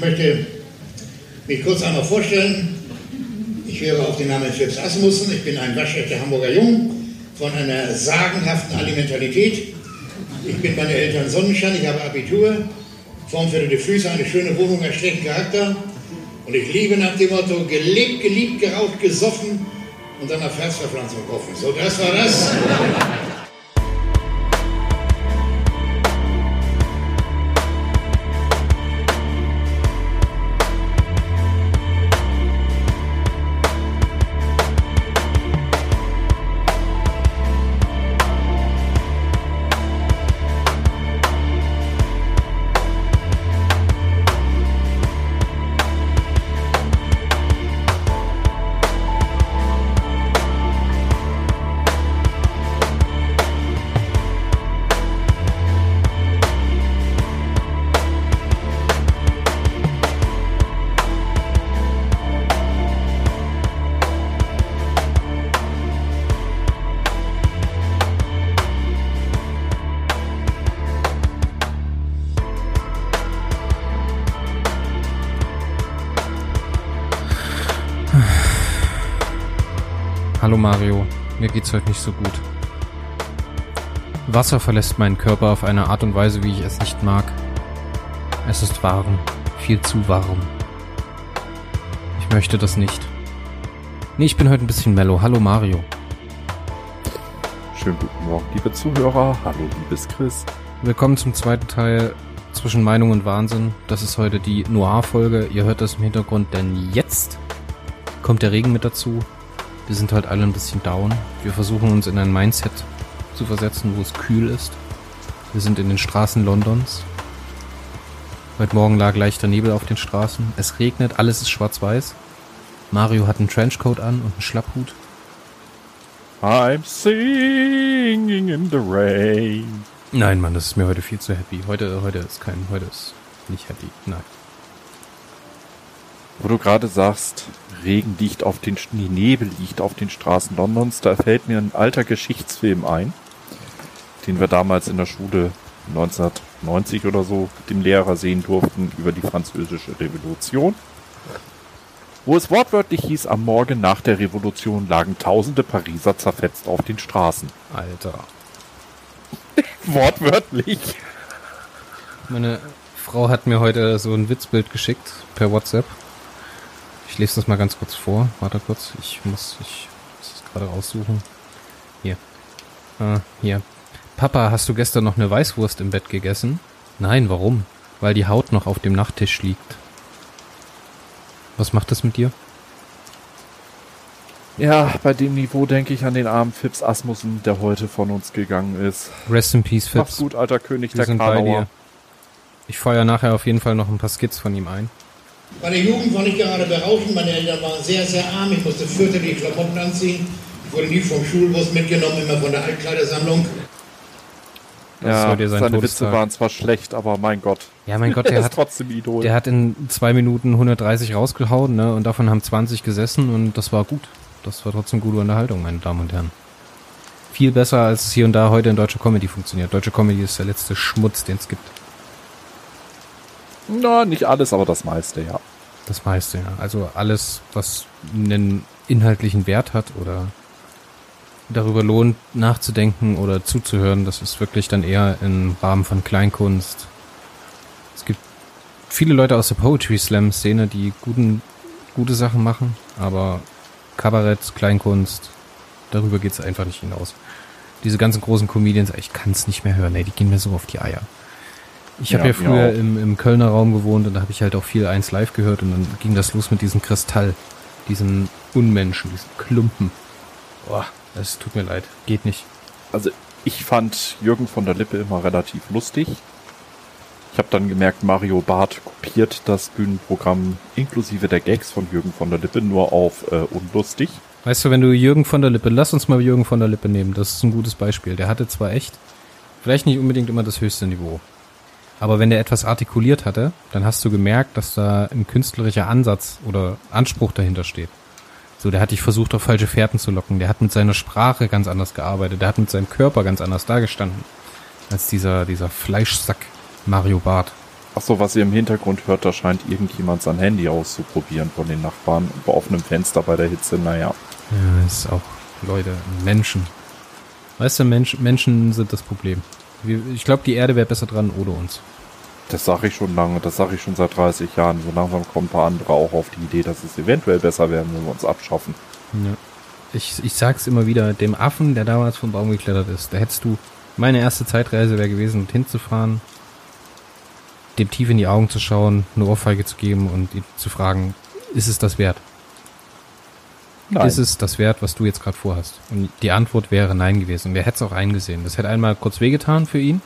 Ich möchte mich kurz einmal vorstellen. Ich höre auf den Namen Phipps Asmussen. Ich bin ein waschechter Hamburger Jung von einer sagenhaften Alimentalität. Ich bin meine Eltern Sonnenschein, ich habe Abitur, formförmige Füße, eine schöne Wohnung, einen schlechten Charakter. Und ich liebe nach dem Motto, gelebt, geliebt, geraucht, gesoffen und dann auf Herzverpflanzung hoffen. So, das war das. Mario, mir geht's heute nicht so gut. Wasser verlässt meinen Körper auf eine Art und Weise, wie ich es nicht mag. Es ist warm, viel zu warm. Ich möchte das nicht. Nee, ich bin heute ein bisschen mellow. Hallo Mario. Schönen guten Morgen, liebe Zuhörer. Hallo, liebes Chris. Willkommen zum zweiten Teil zwischen Meinung und Wahnsinn. Das ist heute die Noir-Folge. Ihr hört das im Hintergrund, denn jetzt kommt der Regen mit dazu. Wir sind halt alle ein bisschen down. Wir versuchen uns in ein Mindset zu versetzen, wo es kühl ist. Wir sind in den Straßen Londons. Heute Morgen lag leichter Nebel auf den Straßen. Es regnet, alles ist schwarz-weiß. Mario hat einen Trenchcoat an und einen Schlapphut. I'm singing in the rain. Nein, Mann, das ist mir heute viel zu happy. Heute, heute ist kein, heute ist nicht happy. Nein. Wo du gerade sagst, Regen liegt auf den, nee, Nebel liegt auf den Straßen Londons, da fällt mir ein alter Geschichtsfilm ein, den wir damals in der Schule 1990 oder so mit dem Lehrer sehen durften über die französische Revolution. Wo es wortwörtlich hieß, am Morgen nach der Revolution lagen tausende Pariser zerfetzt auf den Straßen. Alter. Wortwörtlich. Meine Frau hat mir heute so ein Witzbild geschickt per WhatsApp. Ich lese das mal ganz kurz vor. Warte kurz, ich muss, ich muss es gerade raussuchen. Hier. Ah, hier. Papa, hast du gestern noch eine Weißwurst im Bett gegessen? Nein, warum? Weil die Haut noch auf dem Nachttisch liegt. Was macht das mit dir? Ja, bei dem Niveau denke ich an den armen Fips Asmussen, der heute von uns gegangen ist. Rest in Peace, Mach's Fips. gut, alter König Wir der sind bei dir. Karlauer. Ich feuer nachher auf jeden Fall noch ein paar Skits von ihm ein. Meine Jugend war nicht gerade berauschend. Meine Eltern waren sehr, sehr arm. Ich musste fürchterliche Klamotten anziehen. Ich wurde nie vom Schulbus mitgenommen, immer von der Altkleidersammlung. Ja, seine Todestag. Witze waren zwar schlecht, aber mein Gott. Ja, mein Gott, er der ist hat, trotzdem Idol. der hat in zwei Minuten 130 rausgehauen, ne? Und davon haben 20 gesessen und das war gut. Das war trotzdem gute Unterhaltung, meine Damen und Herren. Viel besser, als es hier und da heute in deutscher Comedy funktioniert. Deutsche Comedy ist der letzte Schmutz, den es gibt. Na, nicht alles, aber das meiste, ja. Das meiste, ja. Also alles, was einen inhaltlichen Wert hat oder darüber lohnt, nachzudenken oder zuzuhören, das ist wirklich dann eher im Rahmen von Kleinkunst. Es gibt viele Leute aus der Poetry Slam Szene, die guten, gute Sachen machen, aber Kabarett, Kleinkunst, darüber geht's einfach nicht hinaus. Diese ganzen großen Comedians, ich kann's nicht mehr hören, ey, die gehen mir so auf die Eier. Ich habe Ja, ja früher im, im Kölner Raum gewohnt und da habe ich halt auch viel eins live gehört und dann ging das los mit diesem Kristall, diesen Unmenschen, diesen Klumpen. Boah, das tut mir leid, geht nicht. Also ich fand Jürgen von der Lippe immer relativ lustig. Ich habe dann gemerkt, Mario Barth kopiert das Bühnenprogramm inklusive der Gags von Jürgen von der Lippe nur auf äh, unlustig. Weißt du, wenn du Jürgen von der Lippe, lass uns mal Jürgen von der Lippe nehmen, das ist ein gutes Beispiel. Der hatte zwar echt, vielleicht nicht unbedingt immer das höchste Niveau, aber wenn der etwas artikuliert hatte, dann hast du gemerkt, dass da ein künstlerischer Ansatz oder Anspruch dahinter steht. So, der hat dich versucht, auf falsche Fährten zu locken. Der hat mit seiner Sprache ganz anders gearbeitet. Der hat mit seinem Körper ganz anders dagestanden. Als dieser, dieser Fleischsack Mario Barth. Ach so, was ihr im Hintergrund hört, da scheint irgendjemand sein Handy auszuprobieren von den Nachbarn bei offenem Fenster bei der Hitze. Naja. Ja, ist auch, Leute, Menschen. Weißt du, Mensch, Menschen sind das Problem. Ich glaube, die Erde wäre besser dran ohne uns. Das sage ich schon lange, das sage ich schon seit 30 Jahren. So langsam kommen ein paar andere auch auf die Idee, dass es eventuell besser wäre, wenn wir uns abschaffen. Ja. Ich, ich sag's immer wieder, dem Affen, der damals vom Baum geklettert ist, da hättest du, meine erste Zeitreise wäre gewesen, hinzufahren, dem tief in die Augen zu schauen, eine Ohrfeige zu geben und ihn zu fragen, ist es das wert? Nein. Ist es das wert, was du jetzt gerade vorhast? Und die Antwort wäre nein gewesen. Und wer hätte es auch eingesehen? Das hätte einmal kurz wehgetan für ihn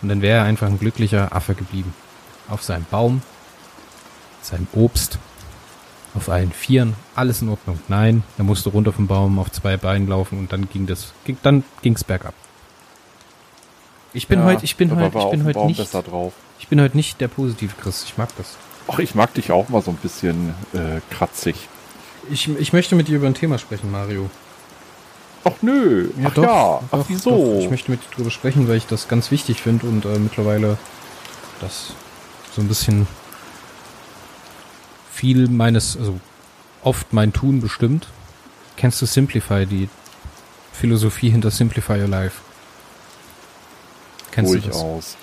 und dann wäre er einfach ein glücklicher Affe geblieben. Auf seinem Baum, seinem Obst, auf allen Vieren, alles in Ordnung. Nein, er musste runter vom Baum auf zwei Beinen laufen und dann ging das, ging, dann ging's bergab. Ich bin Ja, heute, ich bin heute, ich bin heute nicht, besser drauf. ich bin heute nicht der positive Chris. Ich mag das. Ach, ich mag dich auch mal so ein bisschen äh, kratzig. Ich, ich möchte mit dir über ein Thema sprechen, Mario. Ach nö, ach ja, ach doch, wieso? Doch. Ich möchte mit dir drüber sprechen, weil ich das ganz wichtig finde und äh, mittlerweile das so ein bisschen viel meines, also oft mein Tun bestimmt. Kennst du Simplify, die Philosophie hinter Simplify Your Life? Kennst du das? Durchaus.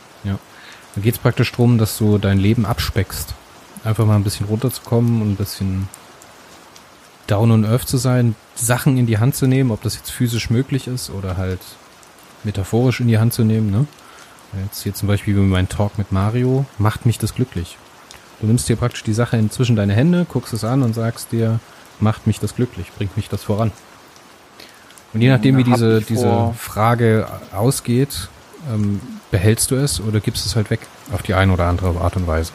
Da geht es praktisch darum, dass du dein Leben abspeckst. Einfach mal ein bisschen runterzukommen und ein bisschen down on earth zu sein, Sachen in die Hand zu nehmen, ob das jetzt physisch möglich ist oder halt metaphorisch in die Hand zu nehmen. Ne? Jetzt hier zum Beispiel wie mein Talk mit Mario, macht mich das glücklich. Du nimmst dir praktisch die Sache inzwischen deine Hände, guckst es an und sagst dir, macht mich das glücklich, bringt mich das voran. Und je nachdem, wie diese, diese Frage ausgeht, ähm, behältst du es oder gibst es halt weg auf die eine oder andere Art und Weise.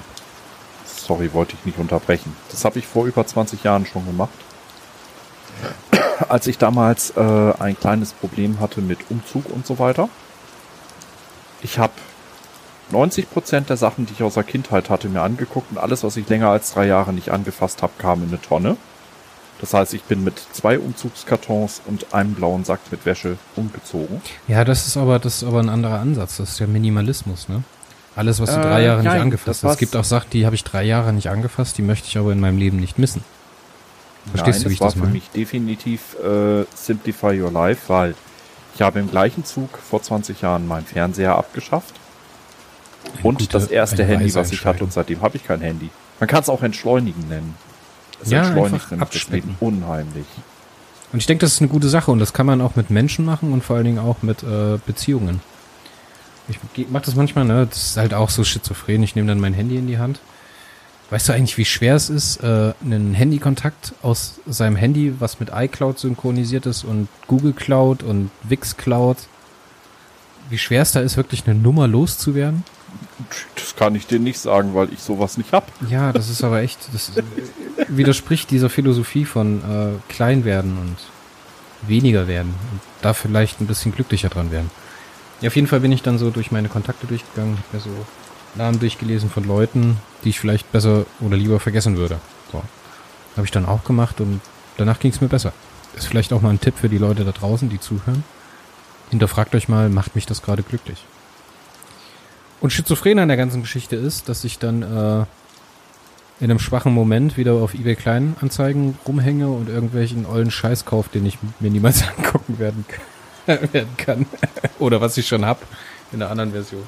Sorry, wollte ich nicht unterbrechen. Das habe ich vor über 20 Jahren schon gemacht. Als ich damals äh, ein kleines Problem hatte mit Umzug und so weiter. Ich habe 90% der Sachen, die ich aus der Kindheit hatte, mir angeguckt und alles, was ich länger als drei Jahre nicht angefasst habe, kam in eine Tonne. Das heißt, ich bin mit zwei Umzugskartons und einem blauen Sack mit Wäsche umgezogen. Ja, das ist aber, das ist aber ein anderer Ansatz. Das ist ja Minimalismus, ne? Alles, was du Äh, drei Jahre nicht nein, angefasst das hast. Es gibt auch Sachen, die habe ich drei Jahre nicht angefasst, die möchte ich aber in meinem Leben nicht missen. Verstehst Nein, du, wie ich war das für meine? mich definitiv äh, Simplify Your Life, weil ich habe im gleichen Zug vor 20 Jahren meinen Fernseher abgeschafft und gute- das erste eine Handy, was ich hatte und seitdem habe ich kein Handy. Man kann es auch entschleunigen nennen. Es Ja, entschleunigt nämlich das Leben unheimlich. Und ich denke, das ist eine gute Sache und das kann man auch mit Menschen machen und vor allen Dingen auch mit äh, Beziehungen. Ich mache das manchmal, ne? Das ist halt auch so schizophren. Ich nehme dann mein Handy in die Hand. Weißt du eigentlich, wie schwer es ist, äh, einen Handykontakt aus seinem Handy, was mit iCloud synchronisiert ist und Google Cloud und Wix Cloud, wie schwer es da ist, wirklich eine Nummer loszuwerden? Das kann ich dir nicht sagen, weil ich sowas nicht hab. Ja, das ist aber echt, das widerspricht dieser Philosophie von äh, klein werden und weniger werden und da vielleicht ein bisschen glücklicher dran werden. Ja, auf jeden Fall bin ich dann so durch meine Kontakte durchgegangen, hab mir so Namen durchgelesen von Leuten, die ich vielleicht besser oder lieber vergessen würde. So. Habe ich dann auch gemacht und danach ging es mir besser. Ist vielleicht auch mal ein Tipp für die Leute da draußen, die zuhören. Hinterfragt euch mal, macht mich das gerade glücklich? Und schizophren an der ganzen Geschichte ist, dass ich dann äh, in einem schwachen Moment wieder auf eBay Kleinanzeigen rumhänge und irgendwelchen ollen Scheiß kaufe, den ich mir niemals angucken werden, werden kann. Oder was ich schon hab in einer anderen Version.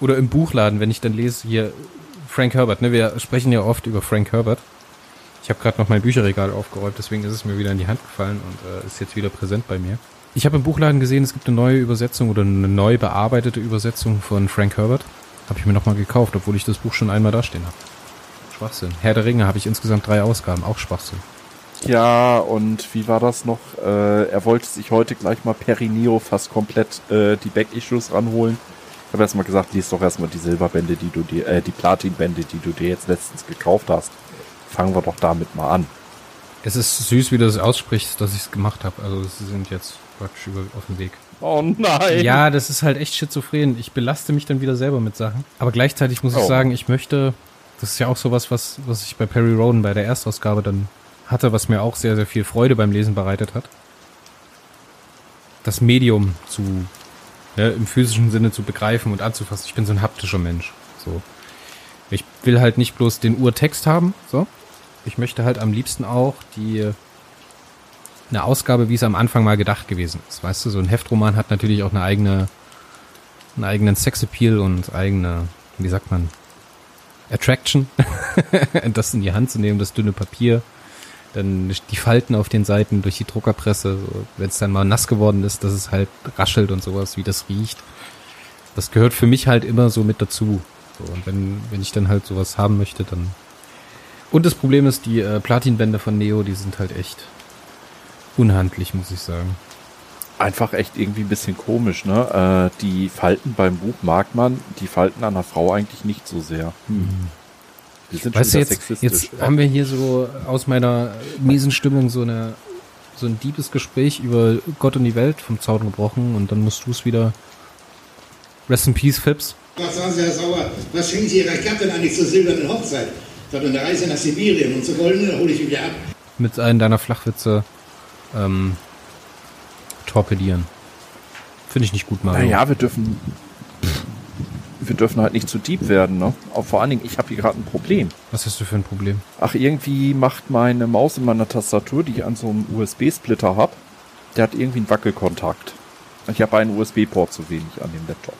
Oder im Buchladen, wenn ich dann lese, hier Frank Herbert, ne? Wir sprechen ja oft über Frank Herbert. Ich habe gerade noch mein Bücherregal aufgeräumt, deswegen ist es mir wieder in die Hand gefallen und äh, ist jetzt wieder präsent bei mir. Ich habe im Buchladen gesehen, es gibt eine neue Übersetzung oder eine neu bearbeitete Übersetzung von Frank Herbert. Habe ich mir nochmal gekauft, obwohl ich das Buch schon einmal dastehen habe. Schwachsinn. Herr der Ringe habe ich insgesamt drei Ausgaben, auch Schwachsinn. Ja, und wie war das noch? Äh, er wollte sich heute gleich mal Perineo fast komplett äh, die Back-Issues ranholen. Ich habe erstmal gesagt, lies doch erstmal die Silberbände, die du dir, äh, die Platinbände, die du dir jetzt letztens gekauft hast. Fangen wir doch damit mal an. Es ist süß, wie du das aussprichst, dass ich es gemacht habe. Also sie sind jetzt praktisch über, auf dem Weg. Oh nein! Ja, das ist halt echt schizophren. Ich belaste mich dann wieder selber mit Sachen. Aber gleichzeitig muss ich Oh. sagen, ich möchte, das ist ja auch sowas, was, was ich bei Perry Roden bei der Erstausgabe dann hatte, was mir auch sehr, sehr viel Freude beim Lesen bereitet hat. Das Medium zu, ne, im physischen Sinne zu begreifen und anzufassen. Ich bin so ein haptischer Mensch. So. Ich will halt nicht bloß den Urtext haben, so. Ich möchte halt am liebsten auch die eine Ausgabe, wie es am Anfang mal gedacht gewesen ist. Weißt du, so ein Heftroman hat natürlich auch eine eigene, einen eigenen Sexappeal und eigene, wie sagt man, Attraction. das in die Hand zu nehmen, das dünne Papier, dann die Falten auf den Seiten durch die Druckerpresse, so, wenn es dann mal nass geworden ist, dass es halt raschelt und sowas, wie das riecht. Das gehört für mich halt immer so mit dazu. So, und wenn, wenn ich dann halt sowas haben möchte, dann. Und das Problem ist, die äh, Platinbänder von Neo, die sind halt echt unhandlich, muss ich sagen. Einfach echt irgendwie ein bisschen komisch, ne? Äh, die Falten beim Buch mag man, die Falten an einer Frau eigentlich nicht so sehr. Hm. Weißt schon du, jetzt, jetzt haben wir hier so aus meiner miesen Stimmung so eine so ein diebes Gespräch über Gott und die Welt vom Zaun gebrochen und dann musst du es wieder Rest in Peace, Phipps. Was sagen Sie, Herr Sauer, was schenken Sie Ihrer Gattin eigentlich zur silbernen Hochzeit? Ich habe eine Reise nach Sibirien und zur goldenen hole ich ihn wieder ab. Mit einem deiner Flachwitze ähm, torpedieren. Finde ich nicht gut, Mario. Naja, wir dürfen wir dürfen halt nicht zu deep werden, ne? Auch vor allen Dingen, ich habe hier gerade ein Problem. Was hast du für ein Problem? Ach, irgendwie macht meine Maus in meiner Tastatur, die ich an so einem USB-Splitter habe, der hat irgendwie einen Wackelkontakt. Ich habe einen USB-Port zu wenig an dem Laptop.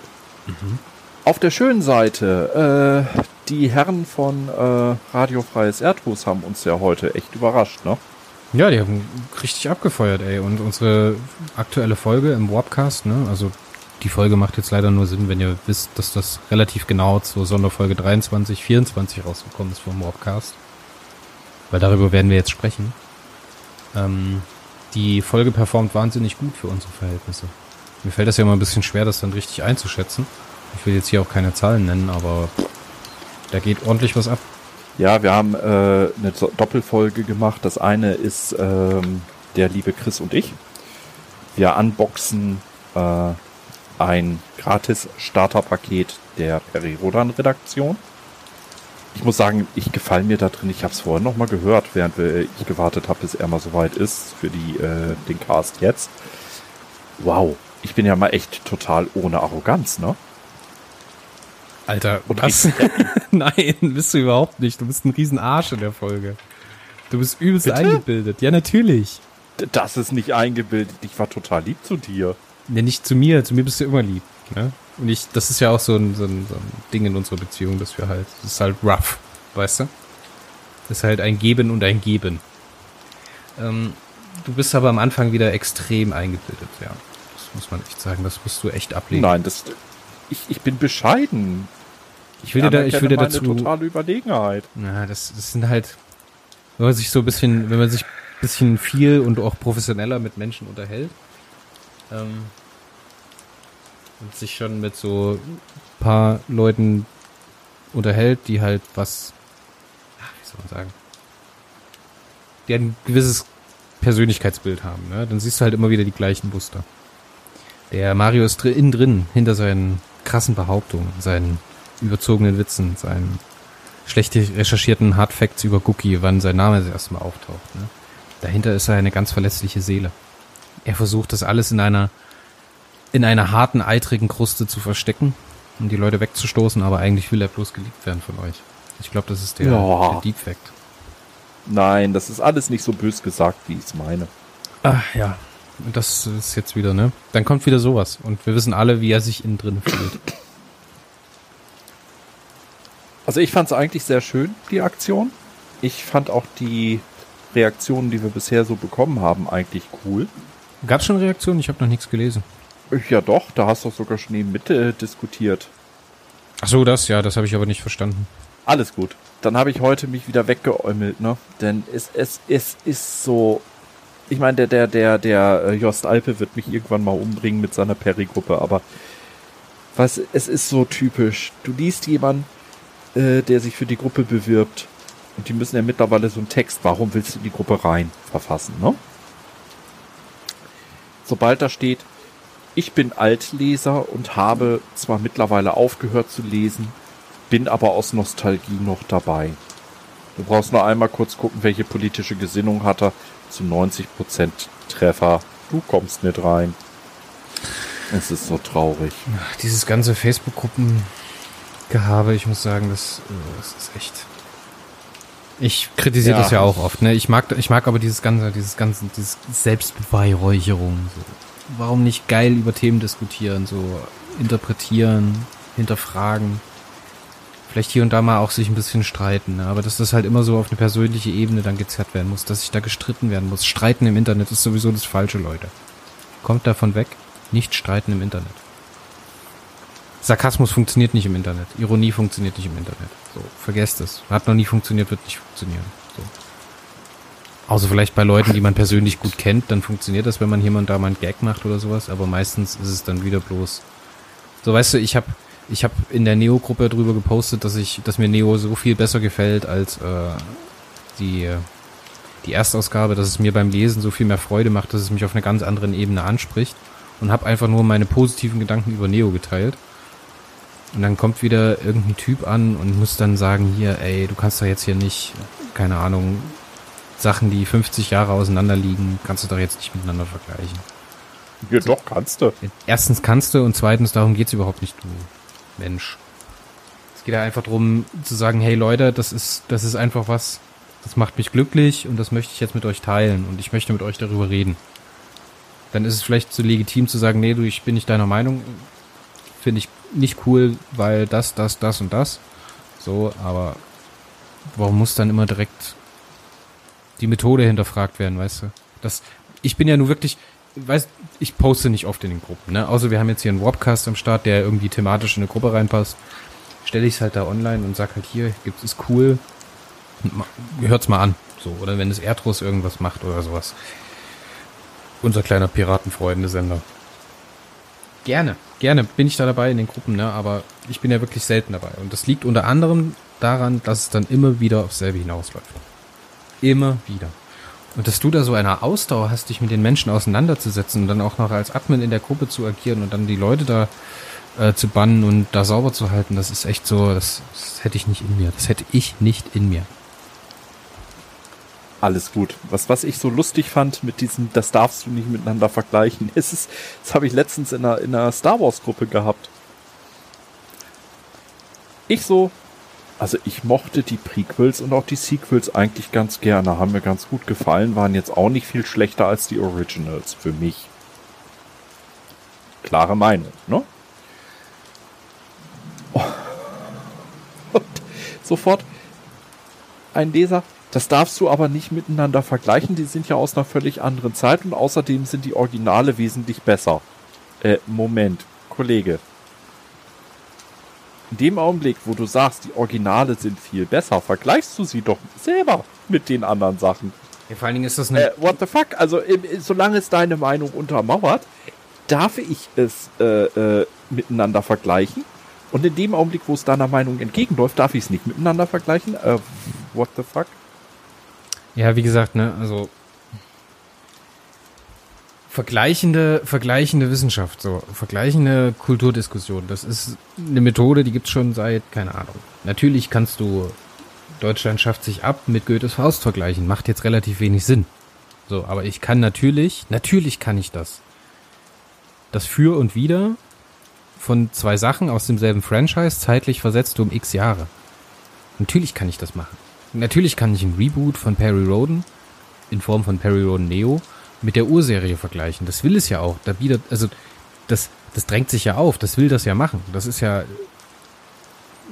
Mhm. Auf der schönen Seite, äh, die Herren von äh, Radio Freies Erdhus haben uns ja heute echt überrascht, ne? Ja, die haben richtig abgefeuert, ey. Und unsere aktuelle Folge im Warpcast, ne? Also die Folge macht jetzt leider nur Sinn, wenn ihr wisst, dass das relativ genau zur Sonderfolge 23, 24 rausgekommen ist vom Warpcast. Weil darüber werden wir jetzt sprechen. Ähm, die Folge performt wahnsinnig gut für unsere Verhältnisse. Mir fällt das ja immer ein bisschen schwer, das dann richtig einzuschätzen. Ich will jetzt hier auch keine Zahlen nennen, aber da geht ordentlich was ab. Ja, wir haben äh, eine Doppelfolge gemacht. Das eine ist ähm, der liebe Chris und ich. Wir unboxen äh, ein gratis Starterpaket der Peri-Rodan-Redaktion. Ich muss sagen, ich gefall mir da drin. Ich habe es vorhin noch mal gehört, während wir, ich gewartet habe, bis er mal soweit ist für die, äh, den Cast jetzt. Wow, ich bin ja mal echt total ohne Arroganz, ne? Alter, und was? Nein, bist du überhaupt nicht. Du bist ein Riesenarsch in der Folge. Du bist übelst Bitte? eingebildet. Ja, natürlich. Das ist nicht eingebildet. Ich war total lieb zu dir. Ja, nicht zu mir. Zu mir bist du immer lieb. Ne? Und ich, das ist ja auch so ein, so, ein, so ein Ding in unserer Beziehung, dass wir halt, das ist halt rough, weißt du? Das ist halt ein Geben und ein Geben. Ähm, du bist aber am Anfang wieder extrem eingebildet, ja. Das muss man echt sagen. Das musst du echt ablegen. Nein, das, ich, ich bin bescheiden. Ich will dir da, ich will dir dazu. totale Überlegenheit. Ja, das, das sind halt, wenn man sich so ein bisschen, wenn man sich ein bisschen viel und auch professioneller mit Menschen unterhält, ähm, und sich schon mit so paar Leuten unterhält, die halt was, wie soll man sagen, die ein gewisses Persönlichkeitsbild haben, ne? Dann siehst du halt immer wieder die gleichen Muster. Der Mario ist innen drin, hinter seinen krassen Behauptungen, seinen überzogenen Witzen, seinen schlecht recherchierten Hardfacts über Cookie, wann sein Name das erste Mal auftaucht. Ne? Dahinter ist er eine ganz verletzliche Seele. Er versucht das alles in einer in einer harten, eitrigen Kruste zu verstecken, um die Leute wegzustoßen, aber eigentlich will er bloß geliebt werden von euch. Ich glaube, das ist der, ja. der Deep Fact. Nein, das ist alles nicht so bös gesagt, wie ich es meine. Ach ja, das ist jetzt wieder, ne? Dann kommt wieder sowas und wir wissen alle, wie er sich innen drin fühlt. Also ich fand es eigentlich sehr schön, die Aktion. Ich fand auch die Reaktionen, die wir bisher so bekommen haben, eigentlich cool. Gab es schon Reaktionen? Ich habe noch nichts gelesen. Ja doch, da hast du sogar schon eben mit äh, diskutiert. Ach so, das, ja, das habe ich aber nicht verstanden. Alles gut. Dann habe ich heute mich wieder weggeäumelt, ne? Denn es, es, es ist so. Ich meine, der, der, der, der äh, Jost Alpe wird mich irgendwann mal umbringen mit seiner Perigruppe, aber was, es ist so typisch. Du liest jemanden, äh, der sich für die Gruppe bewirbt. Und die müssen ja mittlerweile so einen Text, warum willst du in die Gruppe rein, verfassen, ne? Sobald da steht, ich bin Altleser und habe zwar mittlerweile aufgehört zu lesen, bin aber aus Nostalgie noch dabei. Du brauchst nur einmal kurz gucken, welche politische Gesinnung hat er. Zu 90% Treffer. Du kommst nicht rein. Es ist so traurig. Dieses ganze Facebook-Gruppen Gehabe, ich muss sagen, das, äh, das ist echt. Ich kritisiere Ja. das ja auch oft, ne? Ich mag, ich mag aber dieses ganze, dieses ganze, dieses Selbstbeweihräucherung. So. Warum nicht geil über Themen diskutieren, so interpretieren, hinterfragen? Vielleicht hier und da mal auch sich ein bisschen streiten, ne? aber dass das halt immer so auf eine persönliche Ebene dann gezerrt werden muss, dass sich da gestritten werden muss. Streiten im Internet ist sowieso das Falsche, Leute. Kommt davon weg, nicht streiten im Internet. Sarkasmus funktioniert nicht im Internet. Ironie funktioniert nicht im Internet. So, vergesst es. Hat noch nie funktioniert, wird nicht funktionieren. So. Außer vielleicht bei Leuten, die man persönlich gut kennt, dann funktioniert das, wenn man hier und da mal einen Gag macht oder sowas, aber meistens ist es dann wieder bloß. So, weißt du, ich habe ich hab in der Neo-Gruppe drüber gepostet, dass ich, dass mir Neo so viel besser gefällt als äh, die, die Erstausgabe, dass es mir beim Lesen so viel mehr Freude macht, dass es mich auf einer ganz anderen Ebene anspricht und habe einfach nur meine positiven Gedanken über Neo geteilt. Und dann kommt wieder irgendein Typ an und muss dann sagen, hier, ey, du kannst doch jetzt hier nicht, keine Ahnung, Sachen, die 50 Jahre auseinander liegen, kannst du doch jetzt nicht miteinander vergleichen. Ja, doch, kannst du. Erstens kannst du und zweitens, darum geht's überhaupt nicht, du Mensch. Es geht ja einfach darum zu sagen, hey Leute, das ist, das ist einfach was, das macht mich glücklich und das möchte ich jetzt mit euch teilen und ich möchte mit euch darüber reden. Dann ist es vielleicht so legitim zu sagen, nee, du, ich bin nicht deiner Meinung, finde ich nicht cool, weil das, das, das und das. So, aber warum muss dann immer direkt die Methode hinterfragt werden, weißt du? Das, ich bin ja nur wirklich, weiß, ich poste nicht oft in den Gruppen, ne? Außer wir haben jetzt hier einen Wobcast am Start, der irgendwie thematisch in eine Gruppe reinpasst. Stelle ich es halt da online und sag halt hier, gibt's ist cool. Hört's mal an. So, oder wenn es Erdros irgendwas macht oder sowas. Unser kleiner Piratenfreunde-Sender. Gerne, gerne bin ich da dabei in den Gruppen, ne? Aber ich bin ja wirklich selten dabei. Und das liegt unter anderem daran, dass es dann immer wieder aufs selbe hinausläuft. Immer wieder. Und dass du da so eine Ausdauer hast, dich mit den Menschen auseinanderzusetzen und dann auch noch als Admin in der Gruppe zu agieren und dann die Leute da äh, zu bannen und da sauber zu halten, das ist echt so, das, das hätte ich nicht in mir. Das hätte ich nicht in mir. Alles gut. Was, was ich so lustig fand mit diesem, das darfst du nicht miteinander vergleichen, ist es, das habe ich letztens in einer, in einer Star Wars Gruppe gehabt. Ich so, also ich mochte die Prequels und auch die Sequels eigentlich ganz gerne, haben mir ganz gut gefallen, waren jetzt auch nicht viel schlechter als die Originals für mich. Klare Meinung, ne? Und sofort ein Leser, das darfst du aber nicht miteinander vergleichen, die sind ja aus einer völlig anderen Zeit und außerdem sind die Originale wesentlich besser. Äh, Moment, Kollege. In dem Augenblick, wo du sagst, die Originale sind viel besser, vergleichst du sie doch selber mit den anderen Sachen. Ja, vor allen Dingen ist das eine. Äh, what the fuck? Also, solange es deine Meinung untermauert, darf ich es äh, äh, miteinander vergleichen. Und in dem Augenblick, wo es deiner Meinung entgegenläuft, darf ich es nicht miteinander vergleichen. Äh, what the fuck? Ja, wie gesagt, ne, also vergleichende, vergleichende Wissenschaft, so vergleichende Kulturdiskussion. Das ist eine Methode, die gibt's schon seit, keine Ahnung. Natürlich kannst du Deutschland schafft sich ab mit Goethes Faust vergleichen. Macht jetzt relativ wenig Sinn. So, aber ich kann natürlich, natürlich kann ich das. Das Für und Wider von zwei Sachen aus demselben Franchise zeitlich versetzt um x Jahre. Natürlich kann ich das machen. Natürlich kann ich ein Reboot von Perry Roden in Form von Perry Roden Neo mit der Urserie vergleichen. Das will es ja auch. Da bietet, also das, das drängt sich ja auf. Das will das ja machen. Das ist ja,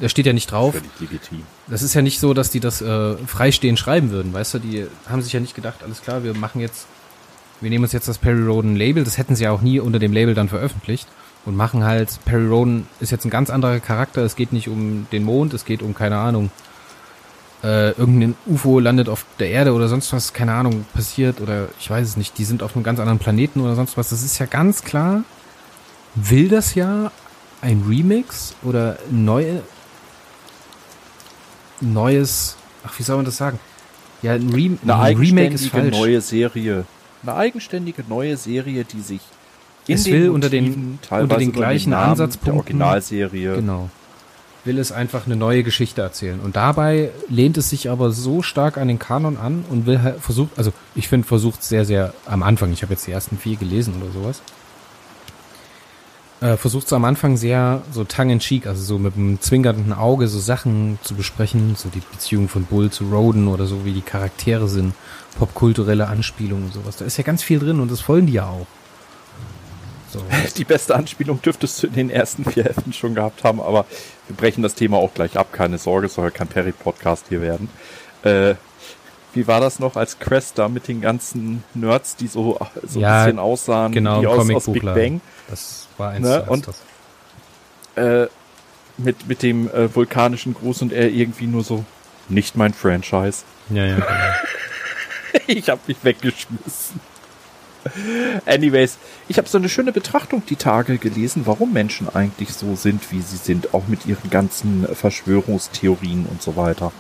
da steht ja nicht drauf. Das ist ja nicht so, dass die das äh, freistehend schreiben würden, weißt du? Die haben sich ja nicht gedacht, alles klar, wir machen jetzt, wir nehmen uns jetzt das Perry Roden Label, das hätten sie ja auch nie unter dem Label dann veröffentlicht und machen halt, Perry Roden ist jetzt ein ganz anderer Charakter, es geht nicht um den Mond, es geht um, keine Ahnung, äh, irgendein UFO landet auf der Erde oder sonst was, keine Ahnung, passiert oder ich weiß es nicht, die sind auf einem ganz anderen Planeten oder sonst was, das ist ja ganz klar, will das ja ein Remix oder neue neues, ach, wie soll man das sagen? Ja, ein, Rem Eine ein Remake ist eigenständige falsch. neue Serie. Eine eigenständige neue Serie, die sich Es will unter den- Motiven, unter den gleichen Namen Ansatzpunkten- der Originalserie. Genau. Will es einfach eine neue Geschichte erzählen. Und dabei lehnt es sich aber so stark an den Kanon an und will halt versucht, also ich finde, versucht sehr, sehr am Anfang, ich habe jetzt die ersten vier gelesen oder sowas, äh, versucht so am Anfang sehr so tongue in cheek, also so mit einem zwinkernden Auge so Sachen zu besprechen, so die Beziehung von Bull zu Roden oder so, wie die Charaktere sind, popkulturelle Anspielungen und sowas. Da ist ja ganz viel drin und das wollen die ja auch. So. Die beste Anspielung dürftest du in den ersten vier Heften schon gehabt haben, aber wir brechen das Thema auch gleich ab. Keine Sorge, es soll ja kein Perry-Podcast hier werden. Äh, wie war das noch als Crest da mit den ganzen Nerds, die so, so ja, ein bisschen aussahen genau, wie aus, aus Big Bang? Das war eins ne? und äh, mit, mit dem äh, vulkanischen Gruß und er irgendwie nur so, nicht mein Franchise. Ja, ja. Genau. ich hab mich weggeschmissen. Anyways, ich habe so eine schöne Betrachtung die Tage gelesen, warum Menschen eigentlich so sind, wie sie sind, auch mit ihren ganzen Verschwörungstheorien und so weiter.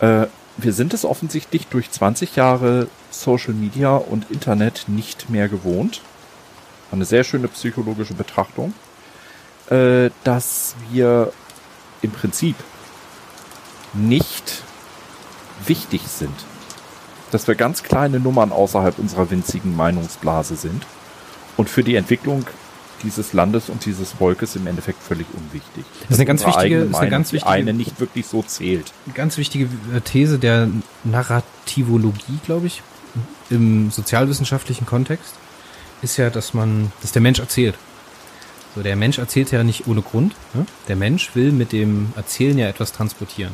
Äh, wir sind es offensichtlich durch 20 Jahre Social Media und Internet nicht mehr gewohnt. Eine sehr schöne psychologische Betrachtung, äh, dass wir im Prinzip nicht wichtig sind. Dass wir ganz kleine Nummern außerhalb unserer winzigen Meinungsblase sind und für die Entwicklung dieses Landes und dieses Volkes im Endeffekt völlig unwichtig. Das ist eine ganz wichtige, ist eine ganz wichtige, eine nicht wirklich so zählt. Ganz wichtige äh, These der Narrativologie, glaube ich, im sozialwissenschaftlichen Kontext, ist ja, dass man, dass der Mensch erzählt. So, der Mensch erzählt ja nicht ohne Grund. Ne? Der Mensch will mit dem Erzählen ja etwas transportieren.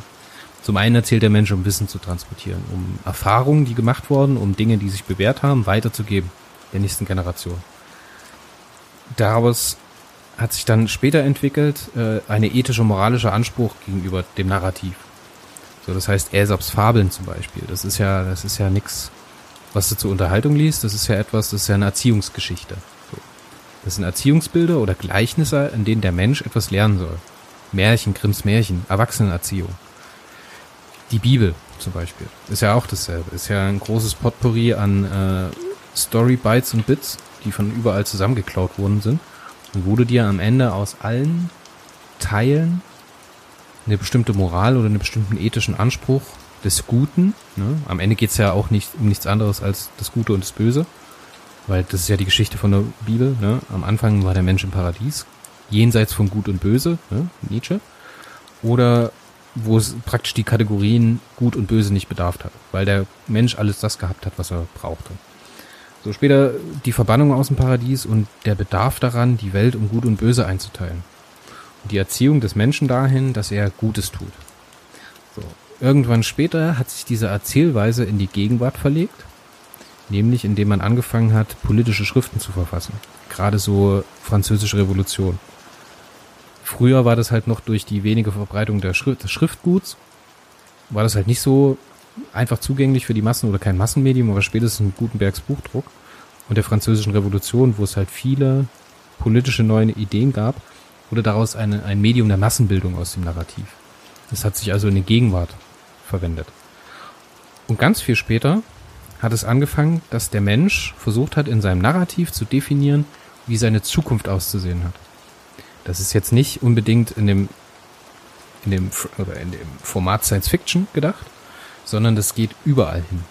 Zum einen erzählt der Mensch, um Wissen zu transportieren, um Erfahrungen, die gemacht wurden, um Dinge, die sich bewährt haben, weiterzugeben der nächsten Generation daraus hat sich dann später entwickelt äh, eine ethische, moralische Anspruch gegenüber dem Narrativ. So, das heißt Aesops Fabeln zum Beispiel. Das ist ja, das ist ja nix, was du zur Unterhaltung liest. Das ist ja etwas, das ist ja eine Erziehungsgeschichte. So. Das sind Erziehungsbilder oder Gleichnisse, in denen der Mensch etwas lernen soll. Märchen, Grimms Märchen, Erwachsenenerziehung. Die Bibel zum Beispiel ist ja auch dasselbe. Ist ja ein großes Potpourri an äh, Story Bytes und Bits die von überall zusammengeklaut worden sind. Und wurde dir am Ende aus allen Teilen eine bestimmte Moral oder einen bestimmten ethischen Anspruch des Guten. Ne? Am Ende geht's ja auch nicht um nichts anderes als das Gute und das Böse. Weil das ist ja die Geschichte von der Bibel. Ne? Am Anfang war der Mensch im Paradies, jenseits von Gut und Böse, ne? Nietzsche. Oder wo es praktisch die Kategorien Gut und Böse nicht bedarf hat, weil der Mensch alles das gehabt hat, was er brauchte. So später die Verbannung aus dem Paradies und der Bedarf daran, die Welt um Gut und Böse einzuteilen. Und die Erziehung des Menschen dahin, dass er Gutes tut. So. Irgendwann später hat sich diese Erzählweise in die Gegenwart verlegt, nämlich indem man angefangen hat, politische Schriften zu verfassen. Gerade so französische Revolution. Früher war das halt noch durch die wenige Verbreitung der Schrift, des Schriftguts, war das halt nicht so einfach zugänglich für die Massen oder kein Massenmedium, aber spätestens mit Gutenbergs Buchdruck und der französischen Revolution, wo es halt viele politische neue Ideen gab, wurde daraus eine, ein Medium der Massenbildung aus dem Narrativ. Das hat sich also in der Gegenwart verwendet. Und ganz viel später hat es angefangen, dass der Mensch versucht hat, in seinem Narrativ zu definieren, wie seine Zukunft auszusehen hat. Das ist jetzt nicht unbedingt in dem, in dem, oder in dem Format Science Fiction gedacht, sondern das geht überall hin.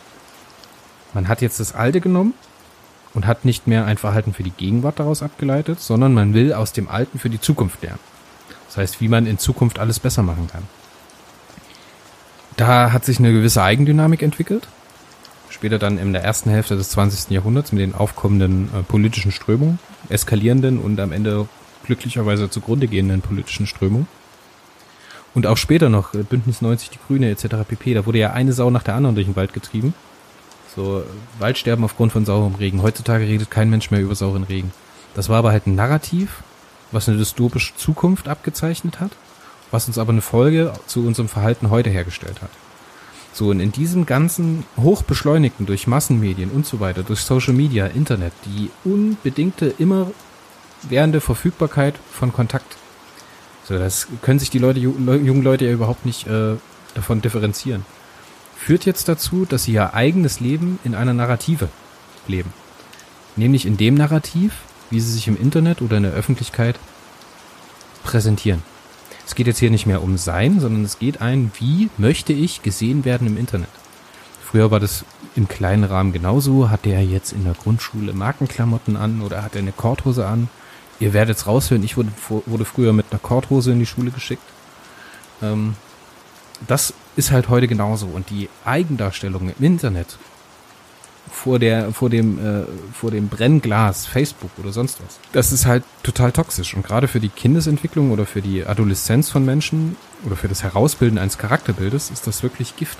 Man hat jetzt das Alte genommen und hat nicht mehr ein Verhalten für die Gegenwart daraus abgeleitet, sondern man will aus dem Alten für die Zukunft lernen. Das heißt, wie man in Zukunft alles besser machen kann. Da hat sich eine gewisse Eigendynamik entwickelt. Später dann in der ersten Hälfte des 20. Jahrhunderts mit den aufkommenden äh, politischen Strömungen, eskalierenden und am Ende glücklicherweise zugrunde gehenden politischen Strömungen. Und auch später noch, äh, Bündnis 90, die Grüne etc. pp. Da wurde ja eine Sau nach der anderen durch den Wald getrieben. So, Waldsterben aufgrund von saurem Regen. Heutzutage redet kein Mensch mehr über sauren Regen. Das war aber halt ein Narrativ, was eine dystopische Zukunft abgezeichnet hat, was uns aber eine Folge zu unserem Verhalten heute hergestellt hat. So, und in diesem ganzen hochbeschleunigten durch Massenmedien und so weiter, durch Social Media, Internet, die unbedingte, immer währende Verfügbarkeit von Kontakt so, das können sich die Leute, jungen Leute ja überhaupt nicht äh, davon differenzieren. Führt jetzt dazu, dass sie ihr eigenes Leben in einer Narrative leben. Nämlich in dem Narrativ, wie sie sich im Internet oder in der Öffentlichkeit präsentieren. Es geht jetzt hier nicht mehr um Sein, sondern es geht ein, wie möchte ich gesehen werden im Internet. Früher war das im kleinen Rahmen genauso. Hat der jetzt in der Grundschule Markenklamotten an oder hat er eine Korthose an? Ihr werdet es raushören, ich wurde, wurde früher mit einer Korthose in die Schule geschickt. Ähm, das ist halt heute genauso. Und die Eigendarstellung im Internet vor der, vor dem, äh, vor dem Brennglas Facebook oder sonst was. Das ist halt total toxisch. Und gerade für die Kindesentwicklung oder für die Adoleszenz von Menschen oder für das Herausbilden eines Charakterbildes ist das wirklich Gift.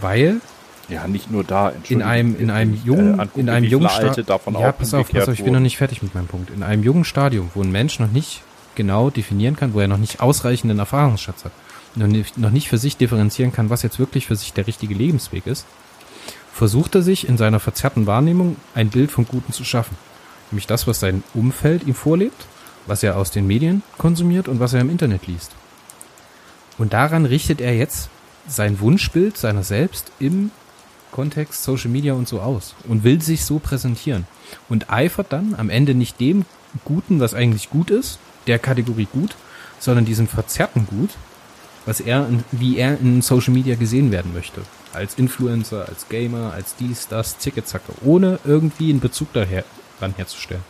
Weil ja, nicht nur da. In einem, in einem jungen, äh, in einem jungen Stadium. Ja, pass auf, pass auf, ich bin noch nicht fertig mit meinem Punkt. In einem jungen Stadium, wo ein Mensch noch nicht genau definieren kann, wo er noch nicht ausreichenden Erfahrungsschatz hat, noch nicht, noch nicht für sich differenzieren kann, was jetzt wirklich für sich der richtige Lebensweg ist, versucht er sich in seiner verzerrten Wahrnehmung ein Bild vom Guten zu schaffen. Nämlich das, was sein Umfeld ihm vorlebt, was er aus den Medien konsumiert und was er im Internet liest. Und daran richtet er jetzt sein Wunschbild seiner selbst im Kontext Social Media und so aus und will sich so präsentieren und eifert dann am Ende nicht dem Guten, was eigentlich gut ist, der Kategorie gut, sondern diesem verzerrten Gut, was er, wie er in Social Media gesehen werden möchte. Als Influencer, als Gamer, als dies, das, zicke, zacke, ohne irgendwie einen Bezug daher, ran herzustellen.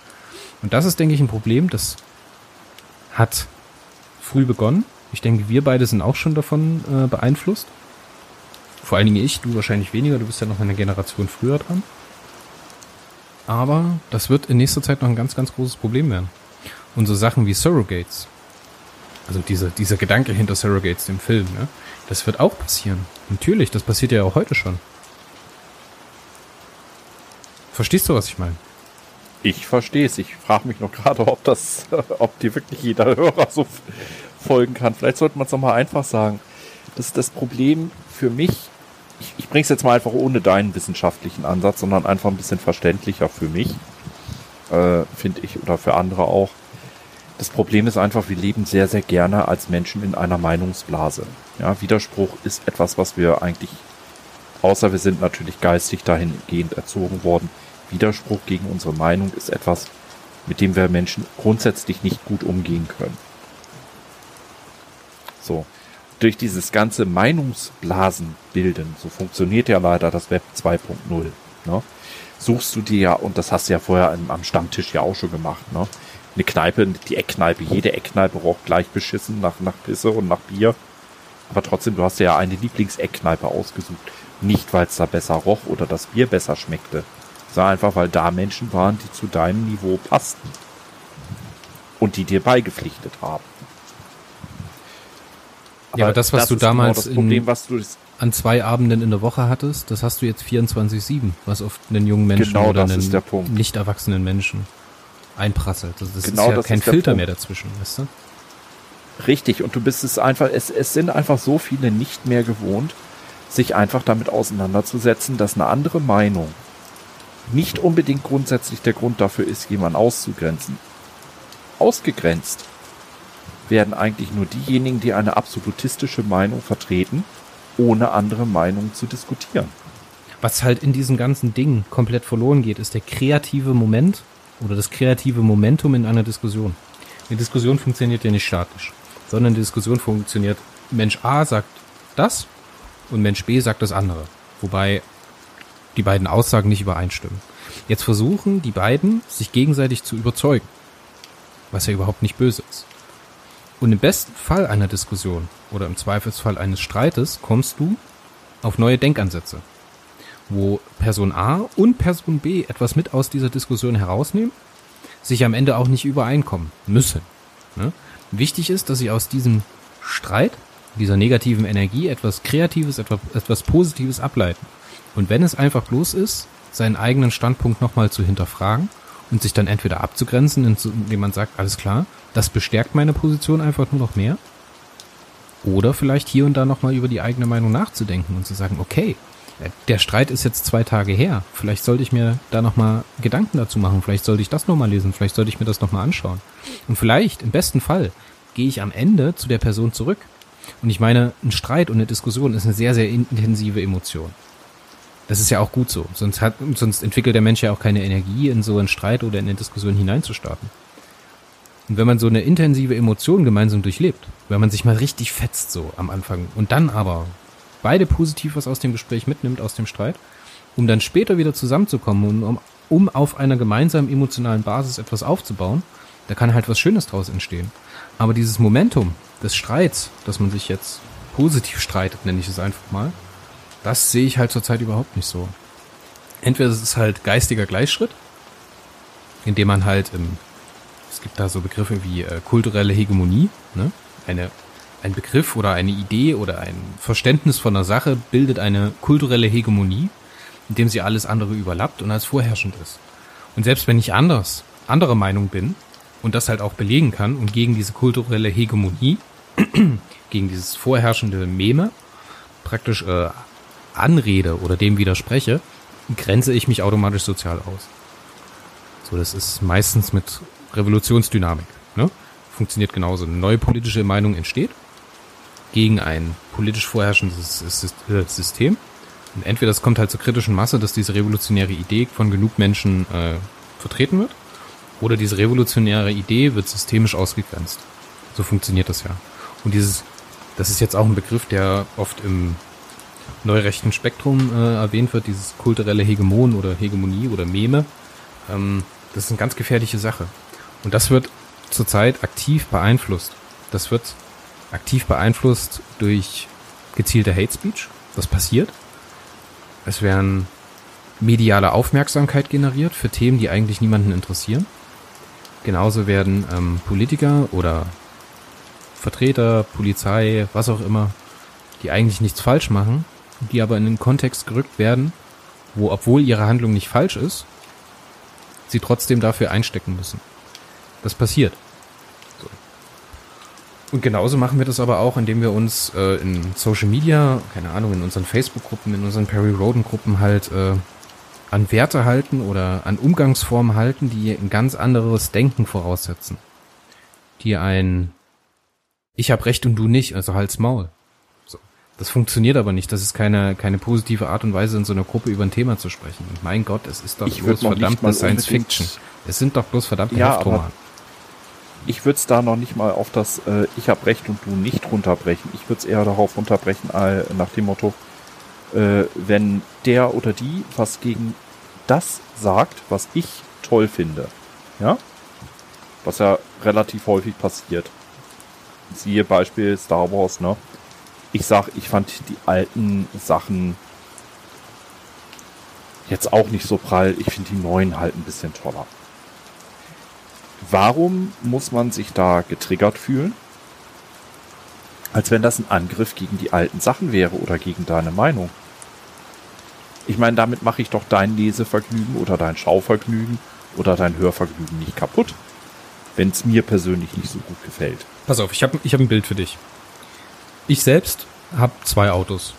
Und das ist, denke ich, ein Problem, das hat früh begonnen. Ich denke, wir beide sind auch schon davon äh, beeinflusst. Vor allen Dingen ich, du wahrscheinlich weniger, du bist ja noch eine Generation früher dran. Aber das wird in nächster Zeit noch ein ganz, ganz großes Problem werden. Und so Sachen wie Surrogates, also dieser, dieser Gedanke hinter Surrogates, dem Film, ne? Das wird auch passieren. Natürlich, das passiert ja auch heute schon. Verstehst du, was ich meine? Ich verstehe es. Ich frage mich noch gerade, ob das, ob dir wirklich jeder Hörer so folgen kann. Vielleicht sollte man es nochmal einfach sagen. Das ist das Problem für mich. Ich, ich bringe es jetzt mal einfach ohne deinen wissenschaftlichen Ansatz, sondern einfach ein bisschen verständlicher für mich, äh, finde ich, oder für andere auch. Das Problem ist einfach, wir leben sehr, sehr gerne als Menschen in einer Meinungsblase. Ja, Widerspruch ist etwas, was wir eigentlich, außer wir sind natürlich geistig dahingehend erzogen worden, Widerspruch gegen unsere Meinung ist etwas, mit dem wir Menschen grundsätzlich nicht gut umgehen können. So. Durch dieses ganze Meinungsblasen bilden, so funktioniert ja leider das Web 2.0, ne? suchst du dir ja, und das hast du ja vorher am Stammtisch ja auch schon gemacht, ne? eine Kneipe, die Eckkneipe, jede Eckkneipe roch gleich beschissen nach, nach Pisse und nach Bier. Aber trotzdem, du hast ja eine Lieblingseckneipe ausgesucht. Nicht, weil es da besser roch oder das Bier besser schmeckte, sondern einfach, weil da Menschen waren, die zu deinem Niveau passten. Und die dir beigepflichtet haben. Aber ja, aber das, was das du genau damals genau Problem, in, was du an zwei Abenden in der Woche hattest, das hast du jetzt 24-7, was oft einen jungen Menschen genau oder einen nicht erwachsenen Menschen einprasselt. Das, das genau, ist ja das kein ist Filter mehr dazwischen, weißt du? Richtig, und du bist es einfach, es, es sind einfach so viele nicht mehr gewohnt, sich einfach damit auseinanderzusetzen, dass eine andere Meinung nicht unbedingt grundsätzlich der Grund dafür ist, jemanden auszugrenzen. Ausgegrenzt werden eigentlich nur diejenigen, die eine absolutistische Meinung vertreten, ohne andere Meinungen zu diskutieren. Was halt in diesem ganzen Ding komplett verloren geht, ist der kreative Moment oder das kreative Momentum in einer Diskussion. Eine Diskussion funktioniert ja nicht statisch, sondern die Diskussion funktioniert, Mensch A sagt das und Mensch B sagt das andere. Wobei die beiden Aussagen nicht übereinstimmen. Jetzt versuchen die beiden, sich gegenseitig zu überzeugen. Was ja überhaupt nicht böse ist. Und im besten Fall einer Diskussion oder im Zweifelsfall eines Streites kommst du auf neue Denkansätze wo Person A und Person B etwas mit aus dieser Diskussion herausnehmen, sich am Ende auch nicht übereinkommen müssen. Ne? Wichtig ist, dass sie aus diesem Streit, dieser negativen Energie etwas Kreatives, etwas, etwas Positives ableiten. Und wenn es einfach bloß ist, seinen eigenen Standpunkt nochmal zu hinterfragen und sich dann entweder abzugrenzen, indem man sagt, alles klar, das bestärkt meine Position einfach nur noch mehr. Oder vielleicht hier und da nochmal über die eigene Meinung nachzudenken und zu sagen, okay, der Streit ist jetzt zwei Tage her. Vielleicht sollte ich mir da nochmal Gedanken dazu machen. Vielleicht sollte ich das nochmal lesen. Vielleicht sollte ich mir das nochmal anschauen. Und vielleicht, im besten Fall, gehe ich am Ende zu der Person zurück. Und ich meine, ein Streit und eine Diskussion ist eine sehr, sehr intensive Emotion. Das ist ja auch gut so. Sonst, hat, sonst entwickelt der Mensch ja auch keine Energie, in so einen Streit oder in eine Diskussion hineinzustarten. Und wenn man so eine intensive Emotion gemeinsam durchlebt, wenn man sich mal richtig fetzt so am Anfang und dann aber beide positiv was aus dem Gespräch mitnimmt, aus dem Streit, um dann später wieder zusammenzukommen und um, um auf einer gemeinsamen emotionalen Basis etwas aufzubauen, Da kann halt was Schönes draus entstehen. Aber dieses Momentum des Streits, dass man sich jetzt positiv streitet, nenne ich es einfach mal, das sehe ich halt zurzeit überhaupt nicht so. Entweder es ist halt geistiger Gleichschritt, indem man halt im, es gibt da so Begriffe wie äh, kulturelle Hegemonie, ne? Eine, ein Begriff oder eine Idee oder ein Verständnis von einer Sache bildet eine kulturelle Hegemonie, indem sie alles andere überlappt und als vorherrschend ist. Und selbst wenn ich anders, anderer Meinung bin und das halt auch belegen kann und gegen diese kulturelle Hegemonie, gegen dieses vorherrschende Meme praktisch äh, anrede oder dem widerspreche, grenze ich mich automatisch sozial aus. So, das ist meistens mit Revolutionsdynamik. Ne? Funktioniert genauso. Eine neue politische Meinung entsteht gegen ein politisch vorherrschendes äh, System. Und entweder es kommt halt zur kritischen Masse, dass diese revolutionäre Idee von genug Menschen äh, vertreten wird, oder diese revolutionäre Idee wird systemisch ausgegrenzt. So funktioniert das ja. Und dieses, das ist jetzt auch ein Begriff, der oft im neurechten Spektrum äh, erwähnt wird, dieses kulturelle Hegemon oder Hegemonie oder Meme. Ähm, das ist eine ganz gefährliche Sache. Und das wird zurzeit aktiv beeinflusst. Das wird aktiv beeinflusst durch gezielte Hate Speech. Das passiert. Es werden mediale Aufmerksamkeit generiert für Themen, die eigentlich niemanden interessieren. Genauso werden ähm, Politiker oder Vertreter, Polizei, was auch immer, die eigentlich nichts falsch machen, die aber in den Kontext gerückt werden, wo, obwohl ihre Handlung nicht falsch ist, sie trotzdem dafür einstecken müssen. Das passiert. So. Und genauso machen wir das aber auch, indem wir uns äh, in Social Media, keine Ahnung, in unseren Facebook-Gruppen, in unseren Perry Roden-Gruppen halt äh, an Werte halten oder an Umgangsformen halten, die ein ganz anderes Denken voraussetzen. Die ein Ich hab Recht und du nicht, also halt's Maul. Das funktioniert aber nicht. Das ist keine, keine positive Art und Weise, in so einer Gruppe über ein Thema zu sprechen. Und mein Gott, es ist doch ich bloß verdammte Science Fiction. Es sind doch bloß verdammte ja, Heftromane. Ich würde es da noch nicht mal auf das äh, Ich hab Recht und du nicht runterbrechen. Ich würde es eher darauf runterbrechen, äh, nach dem Motto, äh, wenn der oder die was gegen das sagt, was ich toll finde. Ja? Was ja relativ häufig passiert. Siehe Beispiel Star Wars, ne? ich sag, ich fand die alten Sachen jetzt auch nicht so prall. Ich finde die neuen halt ein bisschen toller. Warum muss man sich da getriggert fühlen? Als wenn das ein Angriff gegen die alten Sachen wäre oder gegen deine Meinung. Ich meine, damit mache ich doch dein Lesevergnügen oder dein Schauvergnügen oder dein Hörvergnügen nicht kaputt, wenn es mir persönlich nicht so gut gefällt. Pass auf, ich habe ich hab ein Bild für dich. Ich selbst habe zwei Autos.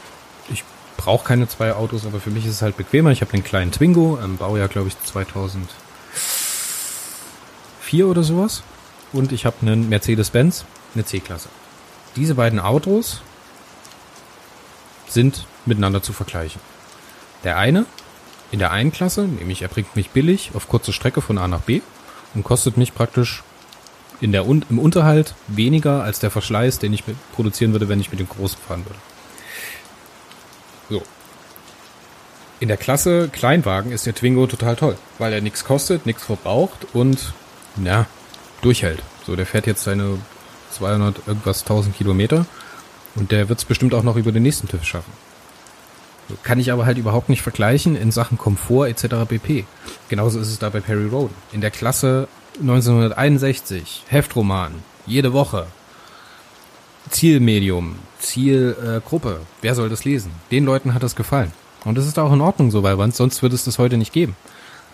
Ich brauche keine zwei Autos, aber für mich ist es halt bequemer. Ich habe den kleinen Twingo, ähm, Baujahr glaube ich 2004 oder sowas. Und ich habe einen Mercedes-Benz, eine C-Klasse. Diese beiden Autos sind miteinander zu vergleichen. Der eine in der einen Klasse, nämlich er bringt mich billig auf kurze Strecke von A nach B und kostet mich praktisch in der, im Unterhalt weniger als der Verschleiß, den ich produzieren würde, wenn ich mit dem Großen fahren würde. So. In der Klasse Kleinwagen ist der Twingo total toll, weil er nichts kostet, nichts verbraucht und, ja, durchhält. So, der fährt jetzt seine 200 irgendwas 1000 Kilometer und der wird es bestimmt auch noch über den nächsten TÜV schaffen. Kann ich aber halt überhaupt nicht vergleichen in Sachen Komfort etc. pp. Genauso ist es da bei Perry Road. In der Klasse 1961, Heftroman, jede Woche. Zielmedium, Zielgruppe. Äh, Wer soll das lesen? Den Leuten hat das gefallen. Und das ist auch in Ordnung so, weil sonst würde es das heute nicht geben.